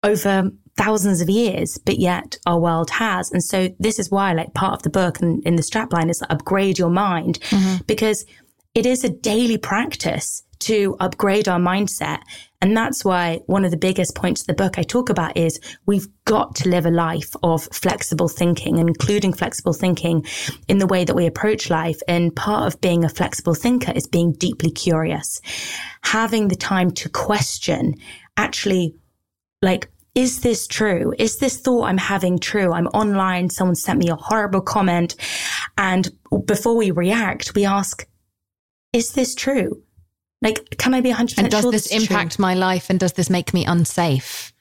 over thousands of years, but yet our world has. And so this is why like part of the book and in the strapline is upgrade your mind mm-hmm. because it is a daily practice to upgrade our mindset. And that's why one of the biggest points of the book I talk about is we've got to live a life of flexible thinking, including flexible thinking in the way that we approach life. And part of being a flexible thinker is being deeply curious, having the time to question actually like, is this true? Is this thought I'm having true? I'm online. Someone sent me a horrible comment. And before we react, we ask, is this true? Like, can I be 100% and does sure this is true? impact my life and does this make me unsafe?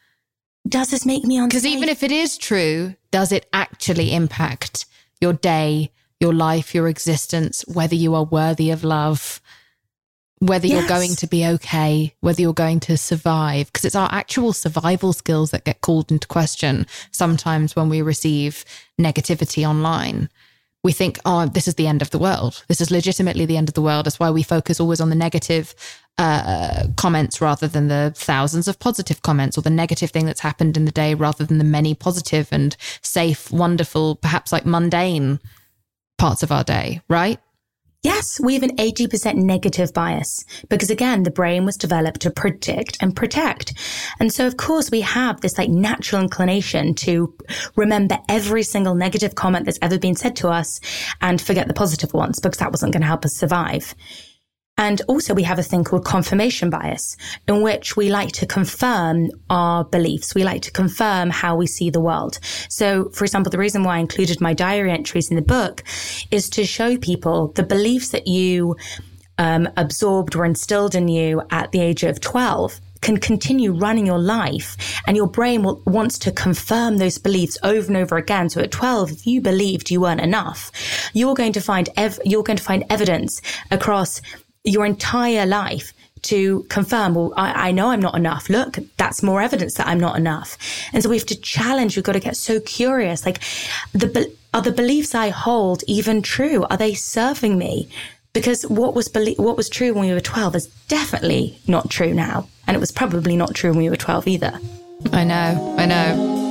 Does this make me unsafe? Because even if it is true, does it actually impact your day, your life, your existence, whether you are worthy of love, whether you're going to be okay, whether you're going to survive? Because it's our actual survival skills that get called into question sometimes when we receive negativity online. We think, oh, this is the end of the world. This is legitimately the end of the world. That's why we focus always on the negative uh, comments rather than the thousands of positive comments or the negative thing that's happened in the day rather than the many positive and safe, wonderful, perhaps like mundane parts of our day, right? Yes, we have an 80% negative bias because again, the brain was developed to predict and protect. And so of course we have this like natural inclination to remember every single negative comment that's ever been said to us and forget the positive ones because that wasn't going to help us survive. And also we have a thing called confirmation bias in which we like to confirm our beliefs. We like to confirm how we see the world. So, for example, the reason why I included my diary entries in the book is to show people the beliefs that you um, absorbed or instilled in you at the age of 12 can continue running your life and your brain will, wants to confirm those beliefs over and over again. So at 12, if you believed you weren't enough, you're going to find, ev- you're going to find evidence across your entire life to confirm, well, I, I know I'm not enough. Look, that's more evidence that I'm not enough. And so we have to challenge. We've got to get so curious. Like the, are the beliefs I hold even true? Are they serving me? Because what was belie- what was true when we were 12 is definitely not true now. And it was probably not true when we were 12 either. I know, I know.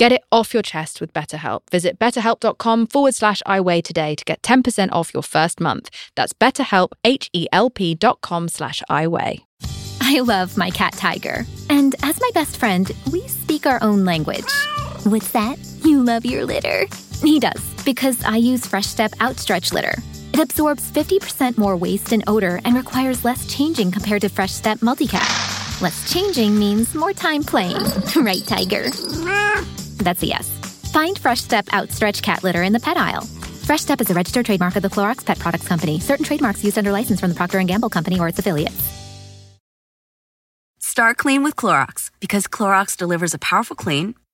Get it off your chest with BetterHelp. Visit betterhelp.com forward slash iWeigh today to get 10% off your first month. That's betterhelp, H-E-L-P dot com slash iWeigh. I love my cat Tiger. And as my best friend, we speak our own language. What's that? You love your litter. He does, because I use Fresh Step Outstretch Litter. It absorbs 50% more waste and odor and requires less changing compared to Fresh Step Multicat. Less changing means more time playing. right, Tiger? That's a yes. Find Fresh Step Outstretch Cat Litter in the pet aisle. Fresh Step is a registered trademark of the Clorox Pet Products Company. Certain trademarks used under license from the Procter & Gamble Company or its affiliates. Start clean with Clorox because Clorox delivers a powerful clean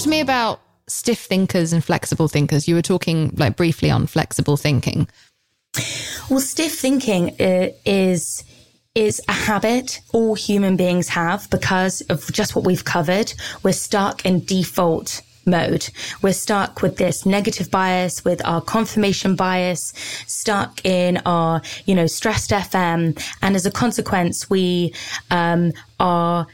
Talk to me about stiff thinkers and flexible thinkers. You were talking like briefly on flexible thinking. Well, stiff thinking uh, is is a habit all human beings have because of just what we've covered. We're stuck in default mode. We're stuck with this negative bias, with our confirmation bias, stuck in our, you know, stressed FM. And as a consequence, we um, are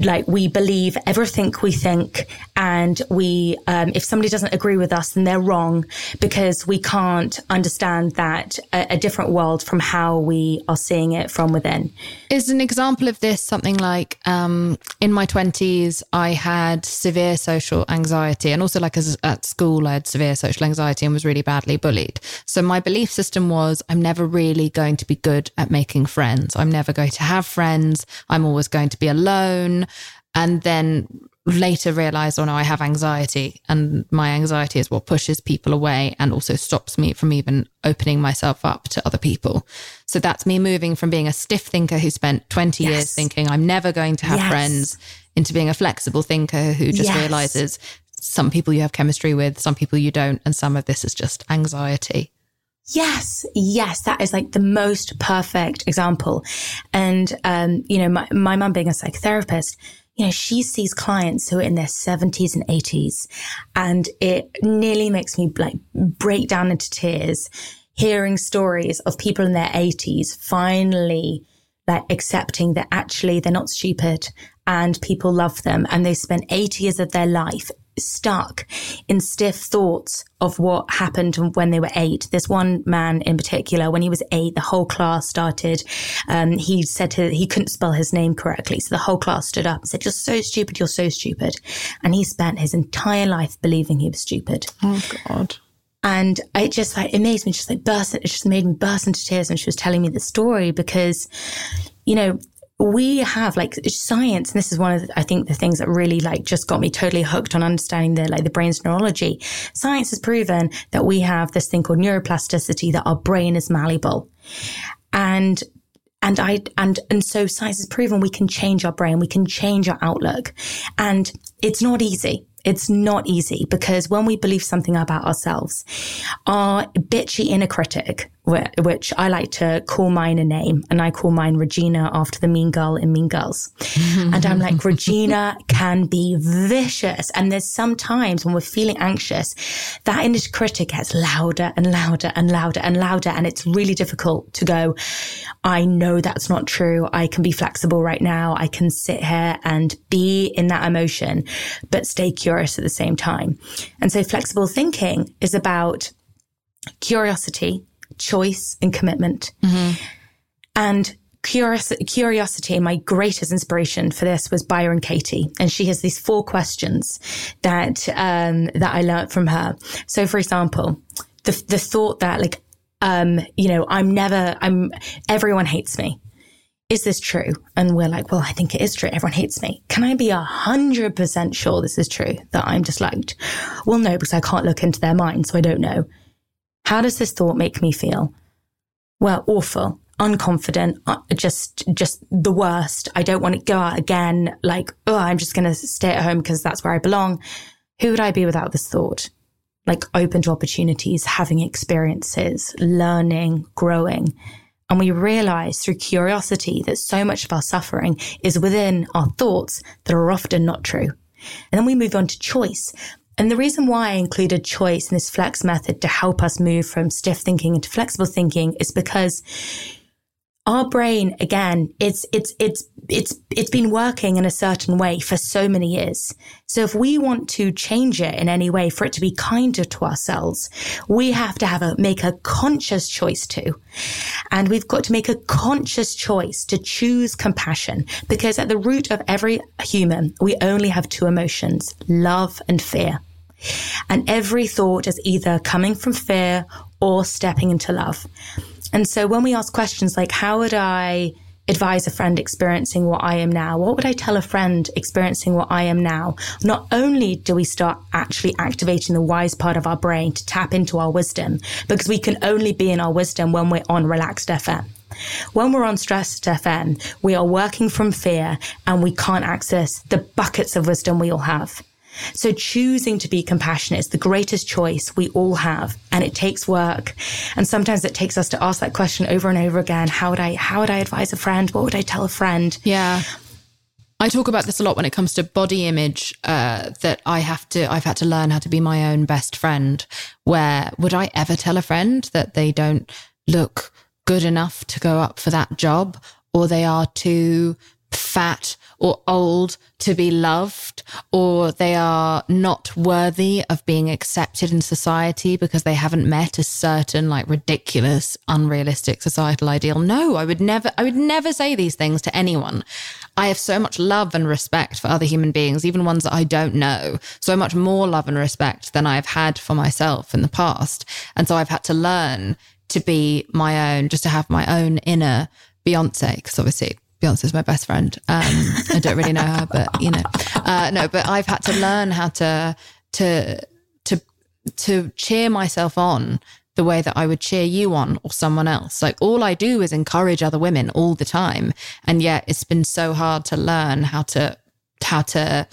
like we believe everything we think and we um, if somebody doesn't agree with us then they're wrong because we can't understand that a, a, different world from how we are seeing it from within. Is an example of this something like um, in my 20s i had severe social anxiety and also like as, at school i had severe social anxiety and was really badly bullied. So my belief system was i'm never really going to be good at making friends. I'm never going to have friends. I'm always going to be alone and then later realize, oh no, I have anxiety. And my anxiety is what pushes people away and also stops me from even opening myself up to other people. So that's me moving from being a stiff thinker who spent 20 yes. years thinking I'm never going to have yes. friends into being a flexible thinker who just yes. realizes some people you have chemistry with, some people you don't. And some of this is just anxiety. Yes, yes, that is like the most perfect example. And, um, you know, my, my mum being a psychotherapist, you know, she sees clients who are in their 70s and 80s, and it nearly makes me like break down into tears hearing stories of people in their 80s finally like accepting that actually they're not stupid and people love them and they spent 80 years of their life stuck in stiff thoughts of what happened when they were eight. This one man in particular, when he was eight, the whole class started. Um, he said to, he couldn't spell his name correctly. So the whole class stood up and said, You're so stupid. You're so stupid. And he spent his entire life believing he was stupid. Oh, God. And it just like, it made me just like burst, it just made me burst into tears when she was telling me the story because, you know, we have like science, and this is one of the, I think the things that really like just got me totally hooked on understanding the like the brain's neurology. Science has proven that we have this thing called neuroplasticity that our brain is malleable, and and I and and so science has proven we can change our brain, we can change our outlook, and it's not easy. It's not easy because when we believe something about ourselves, our bitchy inner critic which I like to call mine a name, and I call mine Regina after the mean girl in Mean Girls. and I'm like, Regina can be vicious. And there's sometimes when we're feeling anxious, that inner critic gets louder and louder and louder and louder. And it's really difficult to go, I know that's not true. I can be flexible right now. I can sit here and be in that emotion, but stay curious at the same time. And so flexible thinking is about curiosity, choice, and commitment. Mm-hmm. And curiosity, curiosity, my greatest inspiration for this was Byron Katie, and she has these four questions that um, that I learned from her. So, for example, the the thought that like um, you know I'm never I'm everyone hates me. Is this true? And we're like, well, I think it is true. Everyone hates me. Can I be a hundred percent sure this is true that I'm disliked? Well, no, because I can't look into their mind, so I don't know. How does this thought make me feel? Well, awful, unconfident, uh, just, just the worst. I don't want to go out again. Like, oh, I'm just going to stay at home because that's where I belong. Who would I be without this thought? Like open to opportunities, having experiences, learning, growing. And we realize through curiosity that so much of our suffering is within our thoughts that are often not true. And then we move on to choice. And the reason why I included choice in this flex method to help us move from stiff thinking into flexible thinking is because our brain again it's it's it's it's it's been working in a certain way for so many years. So if we want to change it in any way for it to be kinder to ourselves we have to have a make a conscious choice to. And we've got to make a conscious choice to choose compassion because at the root of every human we only have two emotions love and fear and every thought is either coming from fear or stepping into love and so when we ask questions like, how would I advise a friend experiencing what I am now? What would I tell a friend experiencing what I am now? Not only do we start actually activating the wise part of our brain to tap into our wisdom, because we can only be in our wisdom when we're on relaxed FM. When we're on stressed FM, we are working from fear and we can't access the buckets of wisdom we all have. So choosing to be compassionate is the greatest choice we all have. And it takes work. And sometimes it takes us to ask that question over and over again. How would I, how would I advise a friend? What would I tell a friend? Yeah. I talk about this a lot when it comes to body image. Uh, that I have to, I've had to learn how to be my own best friend. Where would I ever tell a friend that they don't look good enough to go up for that job, or they are too fat or old to be loved, or they are not worthy of being accepted in society because they haven't met a certain like ridiculous, unrealistic societal ideal. No, I would never, I would never say these things to anyone. I have so much love and respect for other human beings, even ones that I don't know, so much more love and respect than I've had for myself in the past. And so I've had to learn to be my own, just to have my own inner Beyonce, because obviously Beyonce's my best friend. Um, I don't really know her, but you know, uh, no. But I've had to learn how to to to to cheer myself on the way that I would cheer you on or someone else. Like all I do is encourage other women all the time, and yet it's been so hard to learn how to how to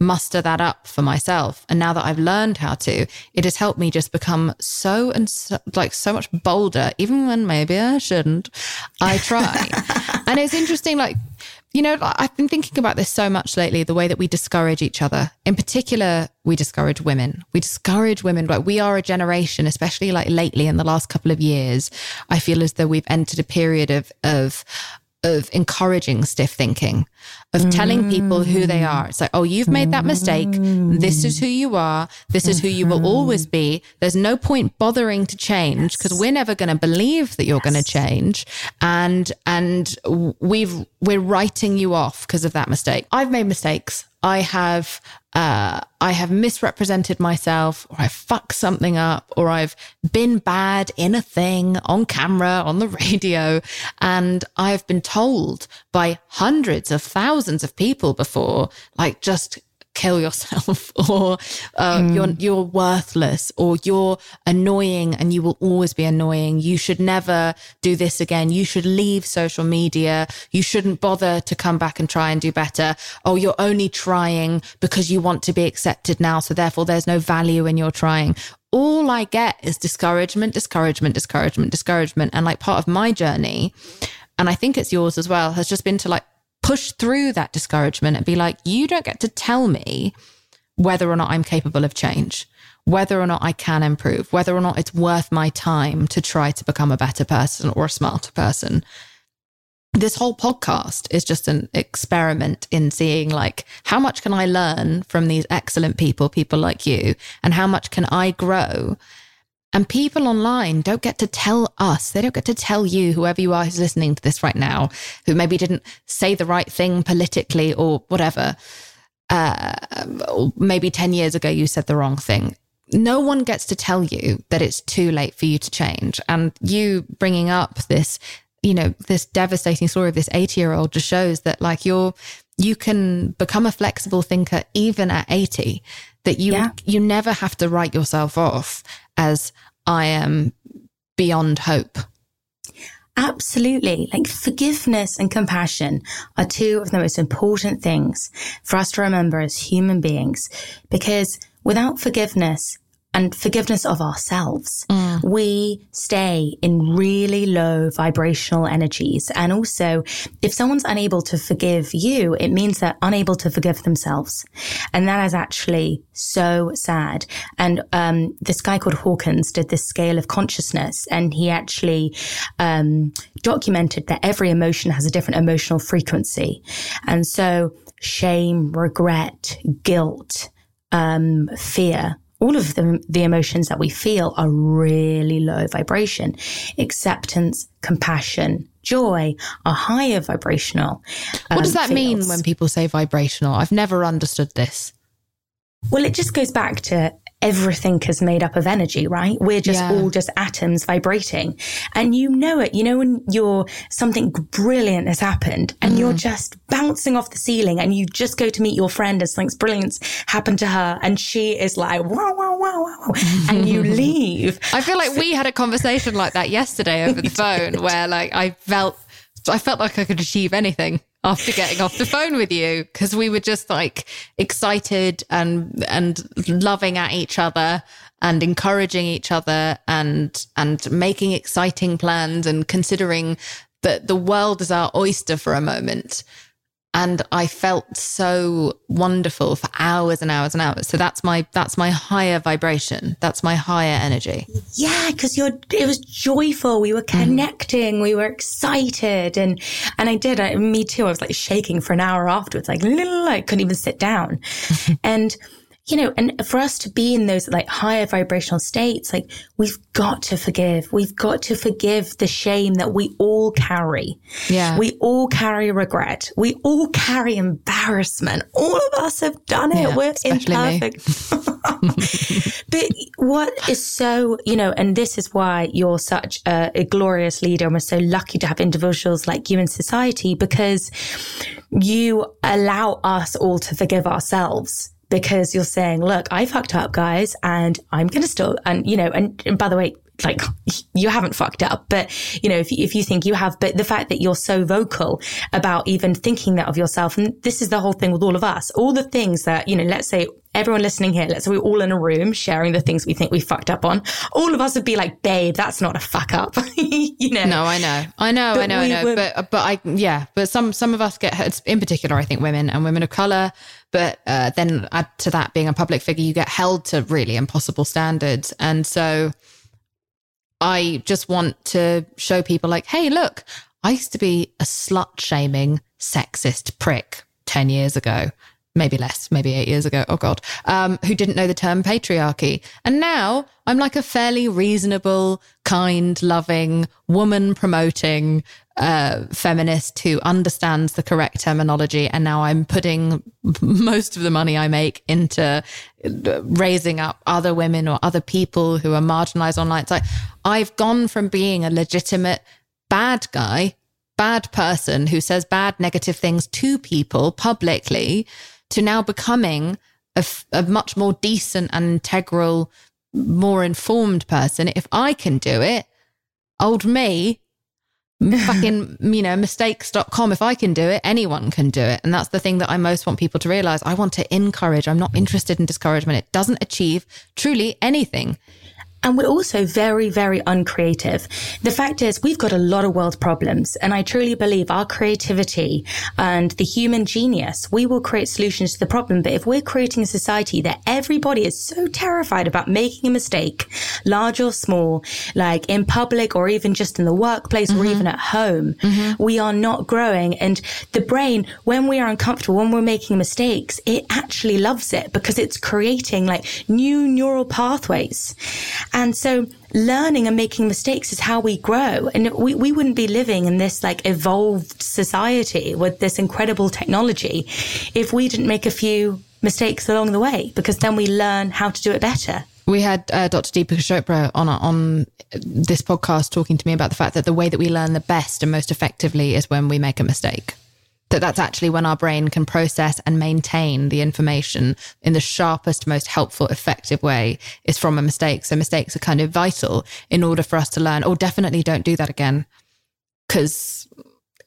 muster that up for myself. And now that I've learned how to, it has helped me just become so and so, like so much bolder, even when maybe I shouldn't. I try. and it's interesting, like, you know, I've been thinking about this so much lately the way that we discourage each other. In particular, we discourage women. We discourage women. Like, we are a generation, especially like lately in the last couple of years. I feel as though we've entered a period of, of, of encouraging stiff thinking, of telling people who they mm. are. It's like, oh, you've made that mistake. This is who you are. This is who you will mm-hmm. always be. There's no point bothering to change because we're never going to believe that you're going to change. And, and we've, we're writing you off because of that mistake. I've made mistakes. I have uh, I have misrepresented myself, or I fucked something up, or I've been bad in a thing on camera, on the radio, and I've been told by hundreds of thousands of people before, like just kill yourself or uh, mm. you're you're worthless or you're annoying and you will always be annoying. You should never do this again. You should leave social media. You shouldn't bother to come back and try and do better. Oh you're only trying because you want to be accepted now so therefore there's no value in your trying. All I get is discouragement, discouragement, discouragement, discouragement. And like part of my journey, and I think it's yours as well, has just been to like push through that discouragement and be like, you don't get to tell me whether or not I'm capable of change, whether or not I can improve, whether or not it's worth my time to try to become a better person or a smarter person. This whole podcast is just an experiment in seeing like how much can I learn from these excellent people, people like you, and how much can I grow? And people online don't get to tell us, they don't get to tell you, whoever you are who's listening to this right now, who maybe didn't say the right thing politically or whatever uh, maybe 10 years ago you said the wrong thing. No one gets to tell you that it's too late for you to change. And you bringing up this, you know, this devastating story of this 80 year old just shows that like you're, you can become a flexible thinker even at 80, that you, yeah. you never have to write yourself off as I am beyond hope. Absolutely. Like forgiveness and compassion are two of the most important things for us to remember as human beings because without forgiveness, and forgiveness of ourselves. Mm. We stay in really low vibrational energies. And also, if someone's unable to forgive you, it means they're unable to forgive themselves. And that is actually so sad. And um, this guy called Hawkins did this scale of consciousness, and he actually um, documented that every emotion has a different emotional frequency. And so, shame, regret, guilt, um, fear, all of the, the emotions that we feel are really low vibration. Acceptance, compassion, joy are higher vibrational. Um, what does that feels. mean when people say vibrational? I've never understood this. Well, it just goes back to everything is made up of energy, right? We're just yeah. all just atoms vibrating. And you know it. You know when you're something brilliant has happened and mm. you're just bouncing off the ceiling and you just go to meet your friend as something's brilliant happened to her and she is like, wow, wow, wow, wow. And you leave. I feel like we had a conversation like that yesterday over the phone where like I felt I felt like I could achieve anything after getting off the phone with you because we were just like excited and and loving at each other and encouraging each other and and making exciting plans and considering that the world is our oyster for a moment and I felt so wonderful for hours and hours and hours. So that's my that's my higher vibration. That's my higher energy. Yeah, because you're it was joyful. We were mm. connecting. Mm. We were excited, and and I did. I, me too. I was like shaking for an hour afterwards. Like I couldn't even sit down, and you know, and for us to be in those like higher vibrational states, like we've got to forgive. We've got to forgive the shame that we all carry. Yeah. We all carry regret. We all carry embarrassment. All of us have done it. Yeah, We're imperfect. but what is so, you know, and this is why you're such a, a glorious leader and we're so lucky to have individuals like you in society because you allow us all to forgive ourselves because you're saying, look, I fucked up, guys, and I'm going to still, and, you know, and, and by the way, like you haven't fucked up, but you know, if, if you think you have, but the fact that you're so vocal about even thinking that of yourself, and this is the whole thing with all of us, all the things that, you know, let's say everyone listening here, let's say we're all in a room sharing the things we think we fucked up on. All of us would be like, babe, that's not a fuck up. you know? No, I know. I know, but I know, I know. Were... But, but I, yeah, but some, some of us get hurt, in particular, I think women and women of color. But uh, then add to that being a public figure, you get held to really impossible standards. And so I just want to show people like, hey, look, I used to be a slut shaming, sexist prick 10 years ago maybe less, maybe eight years ago. Oh God, um, who didn't know the term patriarchy. And now I'm like a fairly reasonable, kind, loving, woman promoting, uh, feminist who understands the correct terminology. And now I'm putting most of the money I make into raising up other women or other people who are marginalized online. It's like I've gone from being a legitimate bad guy, bad person who says bad, negative things to people publicly to now becoming a much more decent and integral, more informed person. If I can do it, old me, fucking, you know, mistakes.com. If I can do it, anyone can do it. And that's the thing that I most want people to realize. I want to encourage. I'm not interested in discouragement. It doesn't achieve truly anything. And we're also very, very uncreative. The fact is, we've got a lot of world problems, and I truly believe our creativity and the human genius, we will create solutions to the problem. But if we're creating a society that everybody is so terrified about making a mistake, large or small, like in public or even just in the workplace mm-hmm. or even at home, mm-hmm. we are not growing. And the brain, when we are uncomfortable, when we're making mistakes, it actually loves it because it's creating like new neural pathways. And so learning and making mistakes is how we grow. And we, we wouldn't be living in this like evolved society with this incredible technology if we didn't make a few mistakes along the way, because then we learn how to do it better. We had uh, Dr. Deepika Chopra on on this podcast talking to me about the fact that the way that we learn the best and most effectively is when we make a mistake that that's actually when our brain can process and maintain the information in the sharpest, most helpful, effective way is from a mistake. So mistakes are kind of vital in order for us to learn, oh, definitely don't do that again because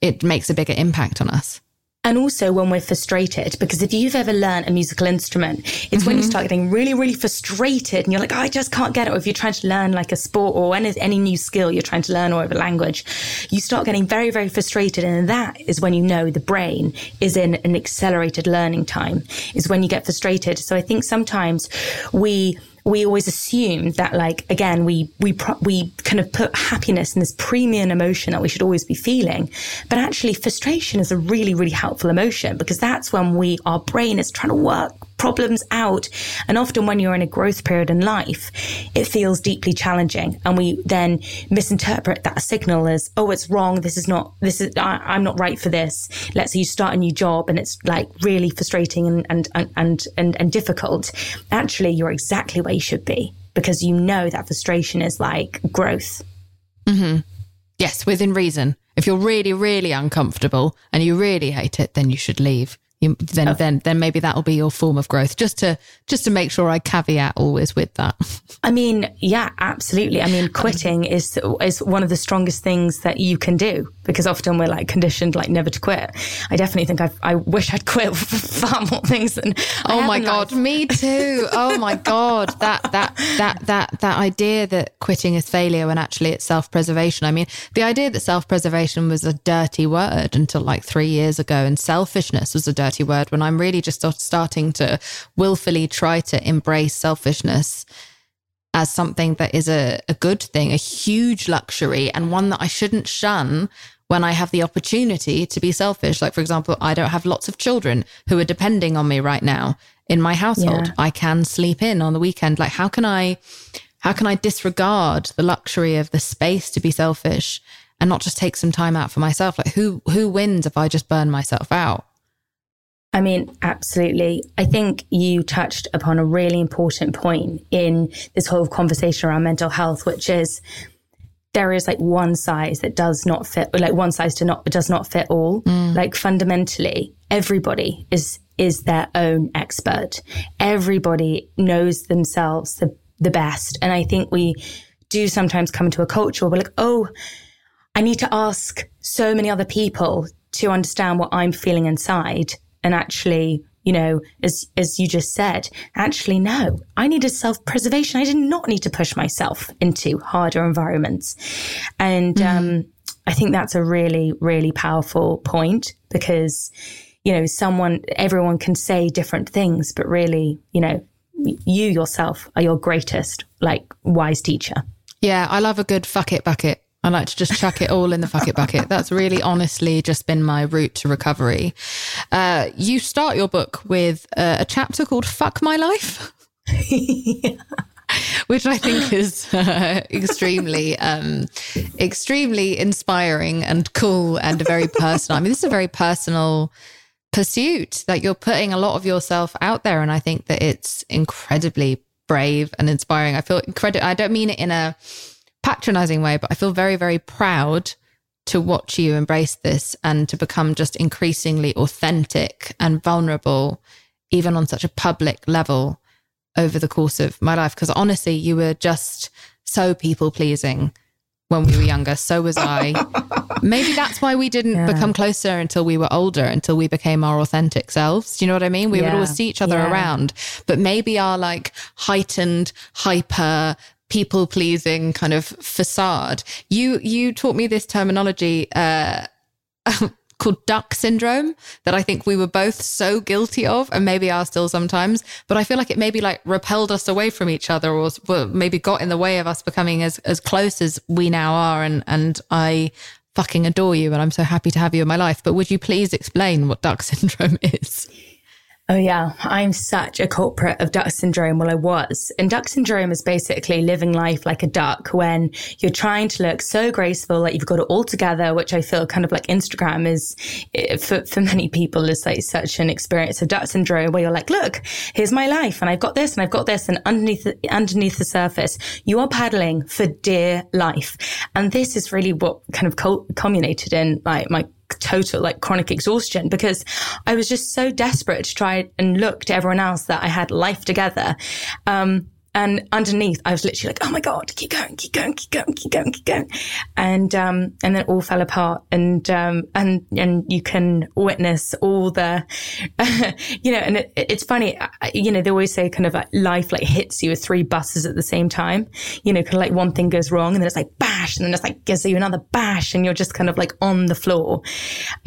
it makes a bigger impact on us. And also when we're frustrated, because if you've ever learned a musical instrument, it's mm-hmm. when you mm-hmm. start getting really, really frustrated and you're like, oh, I just can't get it. Or if you're trying to learn like a sport or any, any new skill you're trying to learn or a language, you start getting very, very frustrated. And that is when you know the brain is in an accelerated learning time, is when you get frustrated. So I think sometimes we, we always assume that like again we we pro- we kind of put happiness in this premium emotion that we should always be feeling. But actually frustration is a really really helpful emotion because that's when we our brain is trying to work problems out. And often when you're in a growth period in life, it feels deeply challenging. And we then misinterpret that signal as, oh, it's wrong. This is not, this is, I, am not right for this. Let's say you start a new job and it's like really frustrating and, and, and, and, and difficult. Actually, you're exactly where you should be because you know that frustration is like growth. Mm-hmm. Yes, within reason. If you're really, really uncomfortable and you really hate it, then you should leave you, then oh. then then maybe that'll be your form of growth. Just to just to make sure I caveat always with that. I mean, yeah, absolutely. I mean, quitting is is one of the strongest things that you can do because often we're like conditioned like never to quit. I definitely think I I wish I'd quit far more things than. Oh my god, life. me too. Oh my god, that that that that that idea that quitting is failure when actually it's self preservation. I mean, the idea that self preservation was a dirty word until like three years ago, and selfishness was a dirty dirty word when I'm really just starting to willfully try to embrace selfishness as something that is a, a good thing, a huge luxury, and one that I shouldn't shun when I have the opportunity to be selfish. Like, for example, I don't have lots of children who are depending on me right now in my household. Yeah. I can sleep in on the weekend. Like, how can I, how can I disregard the luxury of the space to be selfish and not just take some time out for myself? Like, who, who wins if I just burn myself out? I mean, absolutely. I think you touched upon a really important point in this whole conversation around mental health, which is there is like one size that does not fit, like one size to not does not fit all. Mm. Like fundamentally, everybody is is their own expert. Everybody knows themselves the the best, and I think we do sometimes come into a culture where we're like, oh, I need to ask so many other people to understand what I'm feeling inside and actually you know, as as you just said, actually, no, I needed self preservation. I did not need to push myself into harder environments, and mm. um, I think that's a really, really powerful point because you know, someone, everyone can say different things, but really, you know, you yourself are your greatest, like, wise teacher. Yeah, I love a good fuck it bucket. I like to just chuck it all in the fuck it bucket. That's really honestly just been my route to recovery. Uh, you start your book with uh, a chapter called Fuck My Life. Which I think is uh, extremely, um, extremely inspiring and cool and very personal. I mean, this is a very personal pursuit that you're putting a lot of yourself out there. And I think that it's incredibly brave and inspiring. I feel incredible. I don't mean it in a, patronizing way, but I feel very, very proud to watch you embrace this and to become just increasingly authentic and vulnerable, even on such a public level over the course of my life. Because honestly, you were just so people pleasing when we were younger. So was I. Maybe that's why we didn't yeah. become closer until we were older, until we became our authentic selves. Do you know what I mean? We yeah. would always see each other yeah. around, but maybe our like heightened, hyper, people pleasing kind of facade. You you taught me this terminology uh, called duck syndrome that I think we were both so guilty of, and maybe are still sometimes. But I feel like it maybe like repelled us away from each other, or maybe got in the way of us becoming as as close as we now are. And and I fucking adore you, and I'm so happy to have you in my life. But would you please explain what duck syndrome is? Oh, yeah. I'm such a culprit of duck syndrome. Well, I was. And duck syndrome is basically living life like a duck when you're trying to look so graceful, like you've got it all together, which I feel kind of like Instagram is eh, for, for many people is like such an experience of duck syndrome where you're like, look, here's my life and I've got this and I've got this. And underneath, the, underneath the surface, you are paddling for dear life. And this is really what kind of culminated in like my total like chronic exhaustion because I was just so desperate to try and look to everyone else that I had life together. Um, and underneath, I was literally like, "Oh my god, keep going, keep going, keep going, keep going, keep going," and um, and then all fell apart, and um, and and you can witness all the, you know, and it, it's funny, you know, they always say kind of like life like hits you with three buses at the same time, you know, kind of like one thing goes wrong, and then it's like bash, and then it's like gives you another bash, and you're just kind of like on the floor.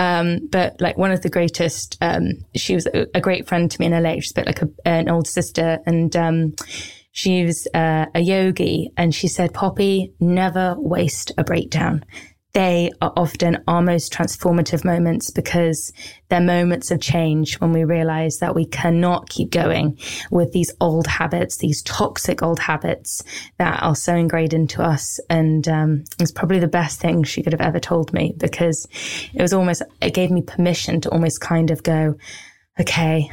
Um, but like one of the greatest, um, she was a, a, great friend to me in LA. She's a bit like a, an old sister, and she was uh, a yogi and she said, Poppy, never waste a breakdown. They are often our most transformative moments because they're moments of change when we realize that we cannot keep going with these old habits, these toxic old habits that are so ingrained into us. And um, it's probably the best thing she could have ever told me because it was almost, it gave me permission to almost kind of go, okay,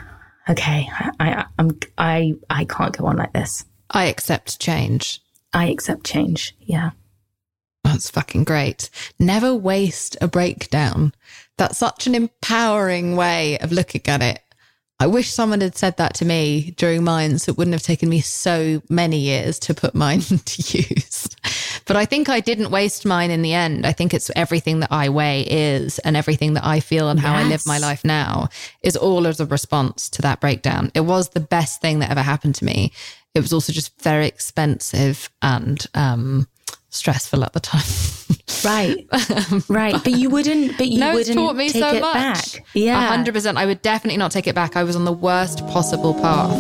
okay, I, I, I'm, I, I can't go on like this. I accept change. I accept change. Yeah. That's fucking great. Never waste a breakdown. That's such an empowering way of looking at it. I wish someone had said that to me during mine, so it wouldn't have taken me so many years to put mine to use. But I think I didn't waste mine in the end. I think it's everything that I weigh is and everything that I feel and how yes. I live my life now is all as a response to that breakdown. It was the best thing that ever happened to me. It was also just very expensive and um, stressful at the time. right, right. But you wouldn't. But you no, wouldn't taught me take so it much. back. Yeah, hundred percent. I would definitely not take it back. I was on the worst possible path.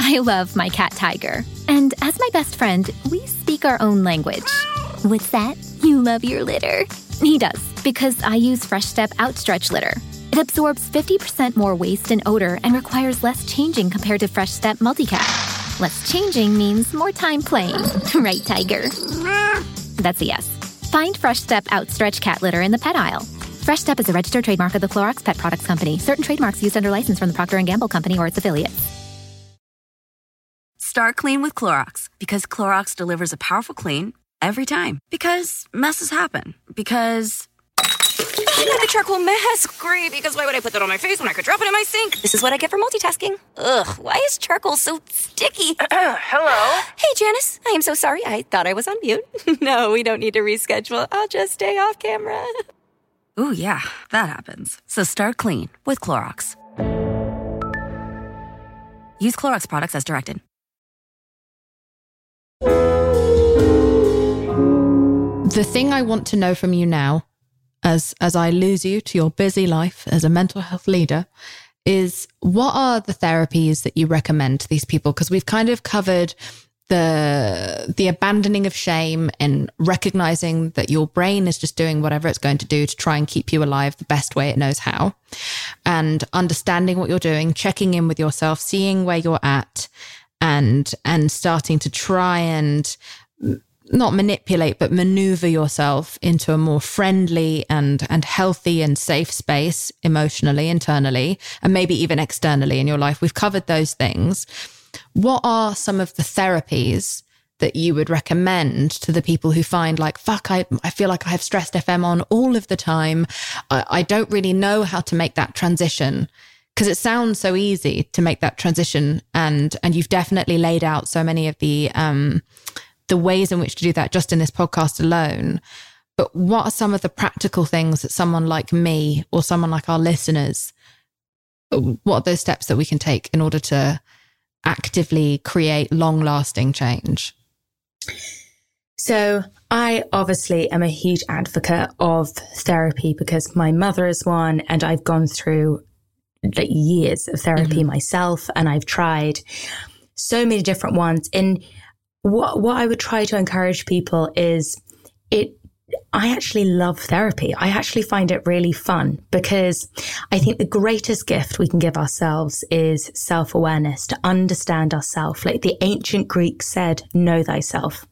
I love my cat Tiger, and as my best friend, we speak our own language. What's that? You love your litter. He does because I use Fresh Step Outstretch litter. It absorbs 50% more waste and odor and requires less changing compared to Fresh Step Multicat. Less changing means more time playing. right, Tiger? That's a yes. Find Fresh Step Outstretch cat litter in the pet aisle. Fresh Step is a registered trademark of the Clorox Pet Products Company. Certain trademarks used under license from the Procter & Gamble Company or its affiliates. Start clean with Clorox because Clorox delivers a powerful clean every time. Because messes happen. Because I got the charcoal mask. Great, because why would I put that on my face when I could drop it in my sink? This is what I get for multitasking. Ugh, why is charcoal so sticky? Hello? Hey, Janice. I am so sorry. I thought I was on mute. no, we don't need to reschedule. I'll just stay off camera. Ooh, yeah, that happens. So start clean with Clorox. Use Clorox products as directed. The thing I want to know from you now as as I lose you to your busy life as a mental health leader is what are the therapies that you recommend to these people? Because we've kind of covered the the abandoning of shame and recognizing that your brain is just doing whatever it's going to do to try and keep you alive the best way it knows how and understanding what you're doing checking in with yourself seeing where you're at and and starting to try and not manipulate, but maneuver yourself into a more friendly and, and healthy and safe space emotionally, internally, and maybe even externally in your life. We've covered those things. What are some of the therapies that you would recommend to the people who find like, fuck, I, I feel like I have stressed FM on all of the time. I, I don't really know how to make that transition because it sounds so easy to make that transition and and you've definitely laid out so many of the um the ways in which to do that just in this podcast alone. But what are some of the practical things that someone like me or someone like our listeners, what are those steps that we can take in order to actively create long lasting change? So, I obviously am a huge advocate of therapy because my mother is one, and I've gone through like years of therapy mm-hmm. myself, and I've tried so many different ones. And what what I would try to encourage people is it I actually love therapy. I actually find it really fun because I think the greatest gift we can give ourselves is self awareness to understand ourselves. Like the ancient Greeks said, know thyself.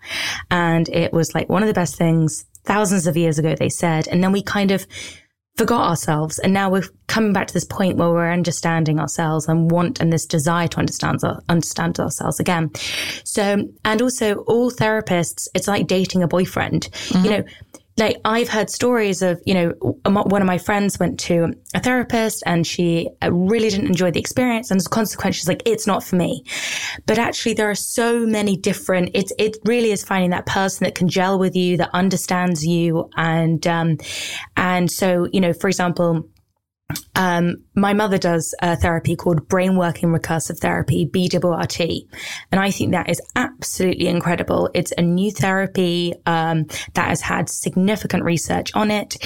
And it was like one of the best things thousands of years ago, they said. And then we kind of forgot ourselves. And now we're coming back to this point where we're understanding ourselves and want and this desire to understand, understand ourselves again. So, and also all therapists, it's like dating a boyfriend. Mm-hmm. You know, like I've heard stories of, you know, one of my friends went to a therapist and she uh, really didn't enjoy the experience. And as a consequence, she's like, it's not for me. But actually, there are so many different, it, it really is finding that person that can gel with you, that understands you. And, um, and so, you know, for example, um, my mother does a therapy called brain working recursive therapy, BWRT. And I think that is absolutely incredible. It's a new therapy, um, that has had significant research on it.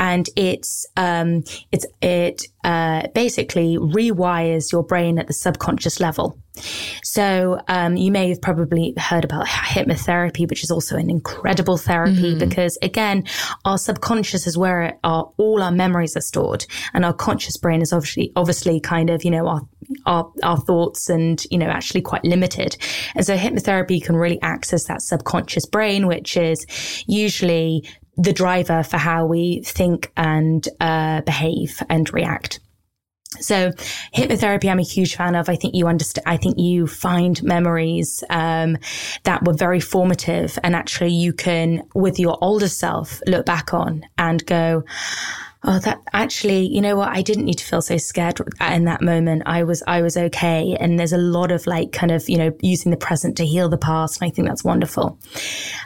And it's, um, it's, it, uh, basically rewires your brain at the subconscious level. So um, you may have probably heard about hypnotherapy, which is also an incredible therapy mm-hmm. because again, our subconscious is where our, all our memories are stored, and our conscious brain is obviously obviously kind of you know our our, our thoughts and you know actually quite limited. And so hypnotherapy can really access that subconscious brain, which is usually the driver for how we think and uh, behave and react. So hypnotherapy, I'm a huge fan of. I think you understand. I think you find memories um, that were very formative, and actually, you can, with your older self, look back on and go, oh, that actually, you know what? I didn't need to feel so scared in that moment. I was, I was okay. And there's a lot of like kind of, you know, using the present to heal the past. And I think that's wonderful.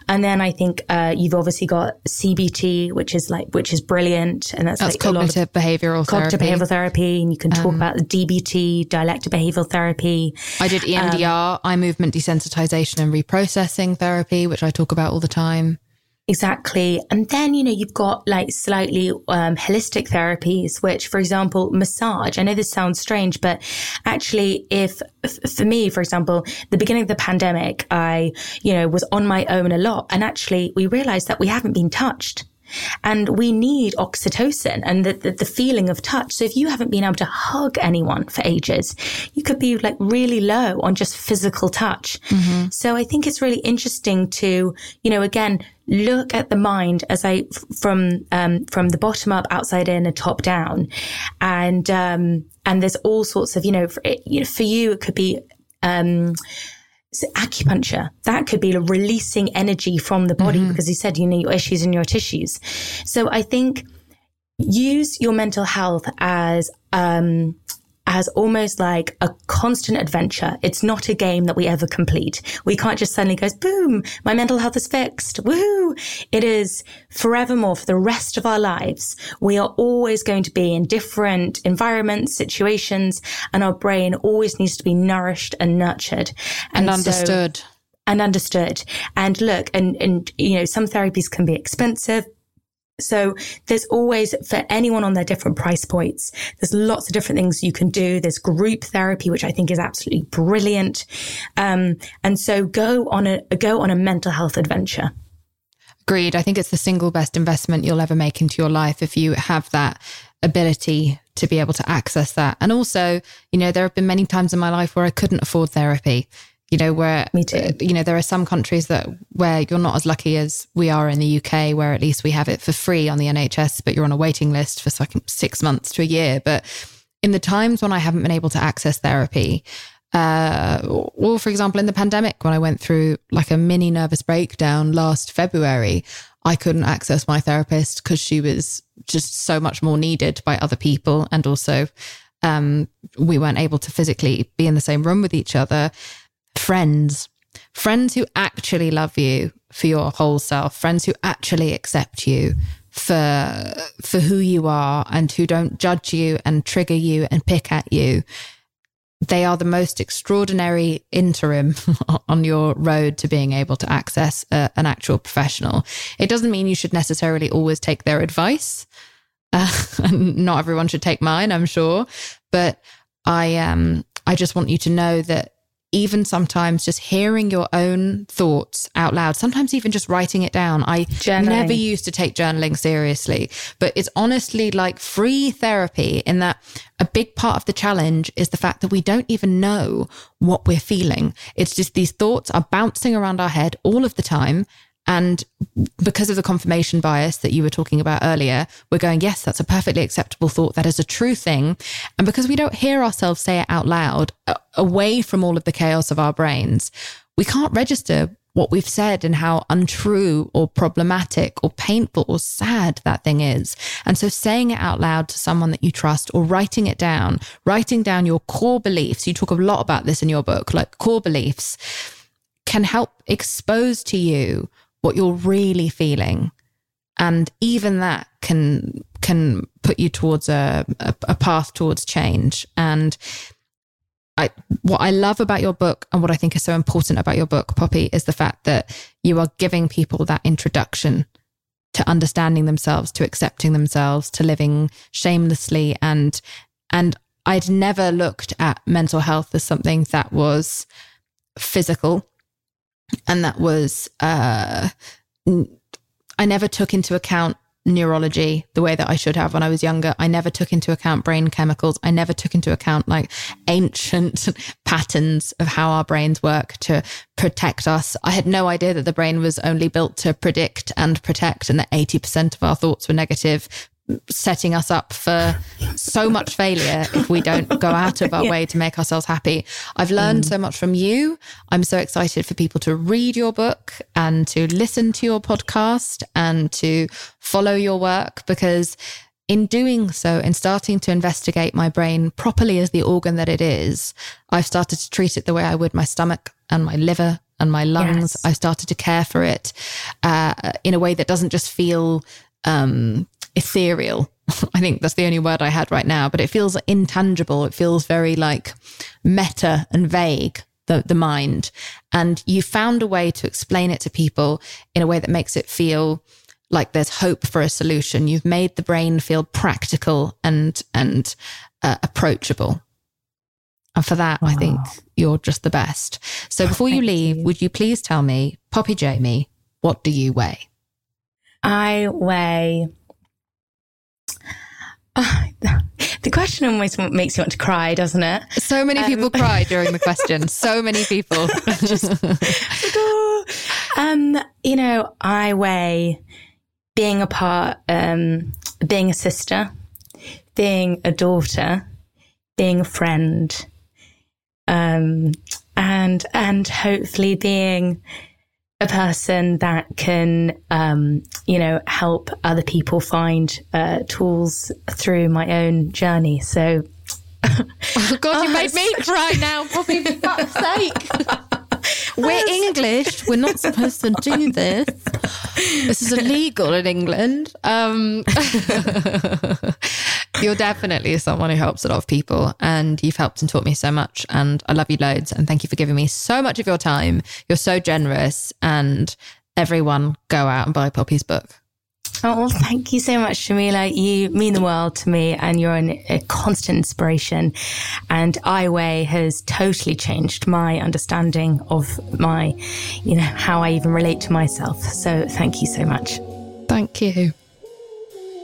And then I think, uh, you've obviously got CBT, which is like, which is brilliant. And that's, that's like cognitive behavioral therapy. cognitive therapy. behavioral therapy. And you can talk um, about the DBT, dialectic behavioral therapy. I did EMDR, um, eye movement desensitization and reprocessing therapy, which I talk about all the time. Exactly. And then, you know, you've got like slightly um, holistic therapies, which, for example, massage. I know this sounds strange, but actually, if f- for me, for example, the beginning of the pandemic, I, you know, was on my own a lot. And actually, we realized that we haven't been touched. And we need oxytocin and the, the, the, feeling of touch. So if you haven't been able to hug anyone for ages, you could be like really low on just physical touch. Mm-hmm. So I think it's really interesting to, you know, again, look at the mind as I from um, from the bottom up, outside in, and top down, and um, and there's all sorts of you know for, you know, for you it could be. Um, so acupuncture that could be releasing energy from the body mm-hmm. because you said you know your issues in your tissues so i think use your mental health as um as almost like a constant adventure. It's not a game that we ever complete. We can't just suddenly go, boom, my mental health is fixed. Woohoo. It is forevermore for the rest of our lives. We are always going to be in different environments, situations, and our brain always needs to be nourished and nurtured and, and understood. So, and understood. And look, and, and, you know, some therapies can be expensive so there's always for anyone on their different price points. There's lots of different things you can do. There's group therapy, which I think is absolutely brilliant. Um, and so go on a go on a mental health adventure. Agreed. I think it's the single best investment you'll ever make into your life if you have that ability to be able to access that. And also, you know, there have been many times in my life where I couldn't afford therapy you know where me too. uh, you know there are some countries that where you're not as lucky as we are in the UK where at least we have it for free on the NHS but you're on a waiting list for like 6 months to a year. But in the times when I haven't been able to access therapy uh, or for example in the pandemic when I went through like a mini nervous breakdown last February I couldn't access my therapist because she was just so much more needed by other people. And also um, we weren't able to physically be in the same room with each other friends, friends who actually love you for your whole self, friends who actually accept you for for who you are and who don't judge you and trigger you and pick at you they are the most extraordinary interim on your road to being able to access a, an actual professional. It doesn't mean you should necessarily always take their advice. Uh, not everyone should take mine, I'm sure, but I um I just want you to know that even sometimes just hearing your own thoughts out loud, sometimes even just writing it down. I never used to take journaling seriously, but it's honestly like free therapy in that a big part of the challenge is the fact that we don't even know what we're feeling. It's just these thoughts are bouncing around our head all of the time. And because of the confirmation bias that you were talking about earlier, we're going, yes, that's a perfectly acceptable thought. That is a true thing. And because we don't hear ourselves say it out loud, away from all of the chaos of our brains, we can't register what we've said and how untrue or problematic or painful or sad that thing is. And so saying it out loud to someone that you trust or writing it down, writing down your core beliefs, you talk a lot about this in your book, like core beliefs can help expose to you what you're really feeling. And even that can can put you towards a, a, a path towards change. And I, what I love about your book and what I think is so important about your book, Poppy, is the fact that you are giving people that introduction to understanding themselves, to accepting themselves, to living shamelessly. And, and I'd never looked at mental health as something that was physical and that was, uh, I never took into account neurology the way that I should have when I was younger. I never took into account brain chemicals. I never took into account like ancient patterns of how our brains work to protect us. I had no idea that the brain was only built to predict and protect and that 80% of our thoughts were negative setting us up for so much failure if we don't go out of our yeah. way to make ourselves happy. I've learned mm. so much from you. I'm so excited for people to read your book and to listen to your podcast and to follow your work because in doing so, in starting to investigate my brain properly as the organ that it is, I've started to treat it the way I would my stomach and my liver and my lungs. Yes. I started to care for it uh, in a way that doesn't just feel um, ethereal. I think that's the only word I had right now, but it feels intangible. It feels very like meta and vague, the, the mind. And you found a way to explain it to people in a way that makes it feel like there's hope for a solution. You've made the brain feel practical and, and uh, approachable. And for that, wow. I think you're just the best. So before you leave, you. would you please tell me, Poppy Jamie, what do you weigh? I weigh the question almost makes you want to cry, doesn't it? So many people um, cry during the question. So many people. Just, um, you know, I weigh being a part, um, being a sister, being a daughter, being a friend, um, and and hopefully being a person that can, um, you know, help other people find uh, tools through my own journey. So, oh God, you made me cry now, Poppy, for fuck's sake. We're English. We're not supposed to do this. This is illegal in England. Um, you're definitely someone who helps a lot of people, and you've helped and taught me so much. And I love you loads. And thank you for giving me so much of your time. You're so generous. And everyone, go out and buy Poppy's book. Oh, well, thank you so much, Jameela. You mean the world to me and you're an, a constant inspiration. And I Weigh has totally changed my understanding of my, you know, how I even relate to myself. So thank you so much. Thank you.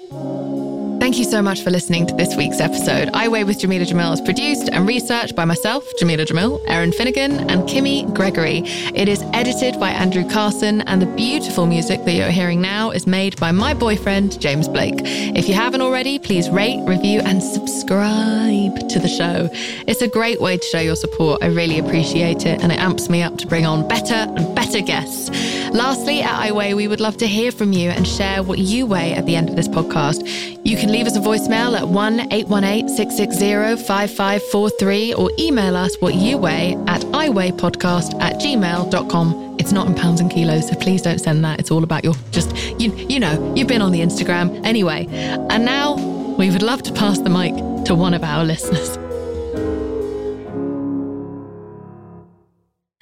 Thank you so much for listening to this week's episode. I Weigh with Jameela Jamil is produced and researched by myself, Jameela Jamil, Erin Finnegan, and Kimmy Gregory. It is edited by Andrew Carson, and the beautiful music that you're hearing now is made by my boyfriend, James Blake. If you haven't already, please rate, review, and subscribe to the show. It's a great way to show your support. I really appreciate it, and it amps me up to bring on better and better guests. Lastly, at I Weigh, we would love to hear from you and share what you weigh at the end of this podcast. You can leave us a voicemail at 1 818 660 5543 or email us what you weigh at iweighpodcast at gmail.com. It's not in pounds and kilos, so please don't send that. It's all about your just, you, you know, you've been on the Instagram. Anyway, and now we would love to pass the mic to one of our listeners.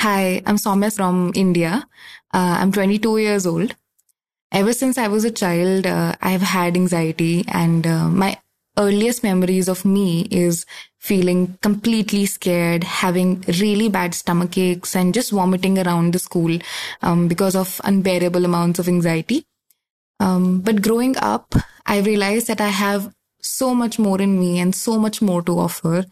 Hi, I'm Soumya from India. Uh, I'm 22 years old. Ever since I was a child, uh, I've had anxiety and uh, my earliest memories of me is feeling completely scared, having really bad stomach aches and just vomiting around the school um, because of unbearable amounts of anxiety. Um, but growing up, I realized that I have so much more in me and so much more to offer.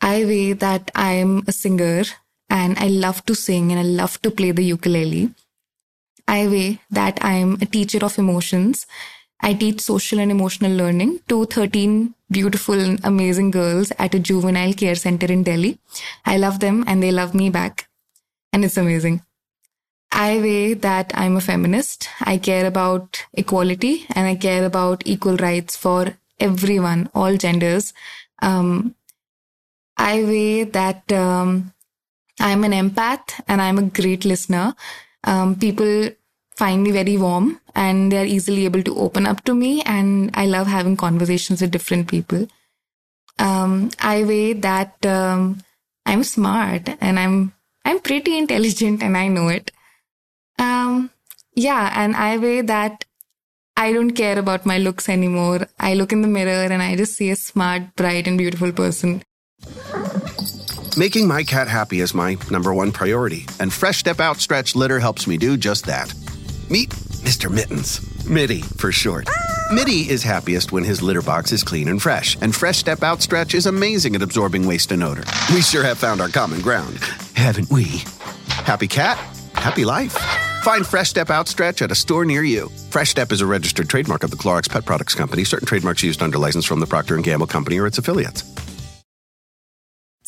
I weigh that I'm a singer and I love to sing and I love to play the ukulele. I weigh that I'm a teacher of emotions. I teach social and emotional learning to 13 beautiful and amazing girls at a juvenile care center in Delhi. I love them and they love me back. And it's amazing. I weigh that I'm a feminist. I care about equality and I care about equal rights for everyone, all genders. Um, I weigh that um, I'm an empath and I'm a great listener. Um, people find me very warm and they're easily able to open up to me. And I love having conversations with different people. Um, I weigh that um, I'm smart and I'm I'm pretty intelligent and I know it. Um, yeah, and I weigh that I don't care about my looks anymore. I look in the mirror and I just see a smart, bright, and beautiful person. Making my cat happy is my number one priority, and Fresh Step Outstretched Litter helps me do just that. Meet Mr. Mittens, Mitty for short. Mitty is happiest when his litter box is clean and fresh, and Fresh Step Outstretch is amazing at absorbing waste and odor. We sure have found our common ground, haven't we? Happy cat, happy life. Find Fresh Step Outstretch at a store near you. Fresh Step is a registered trademark of the Clorox Pet Products Company. Certain trademarks used under license from the Procter & Gamble Company or its affiliates.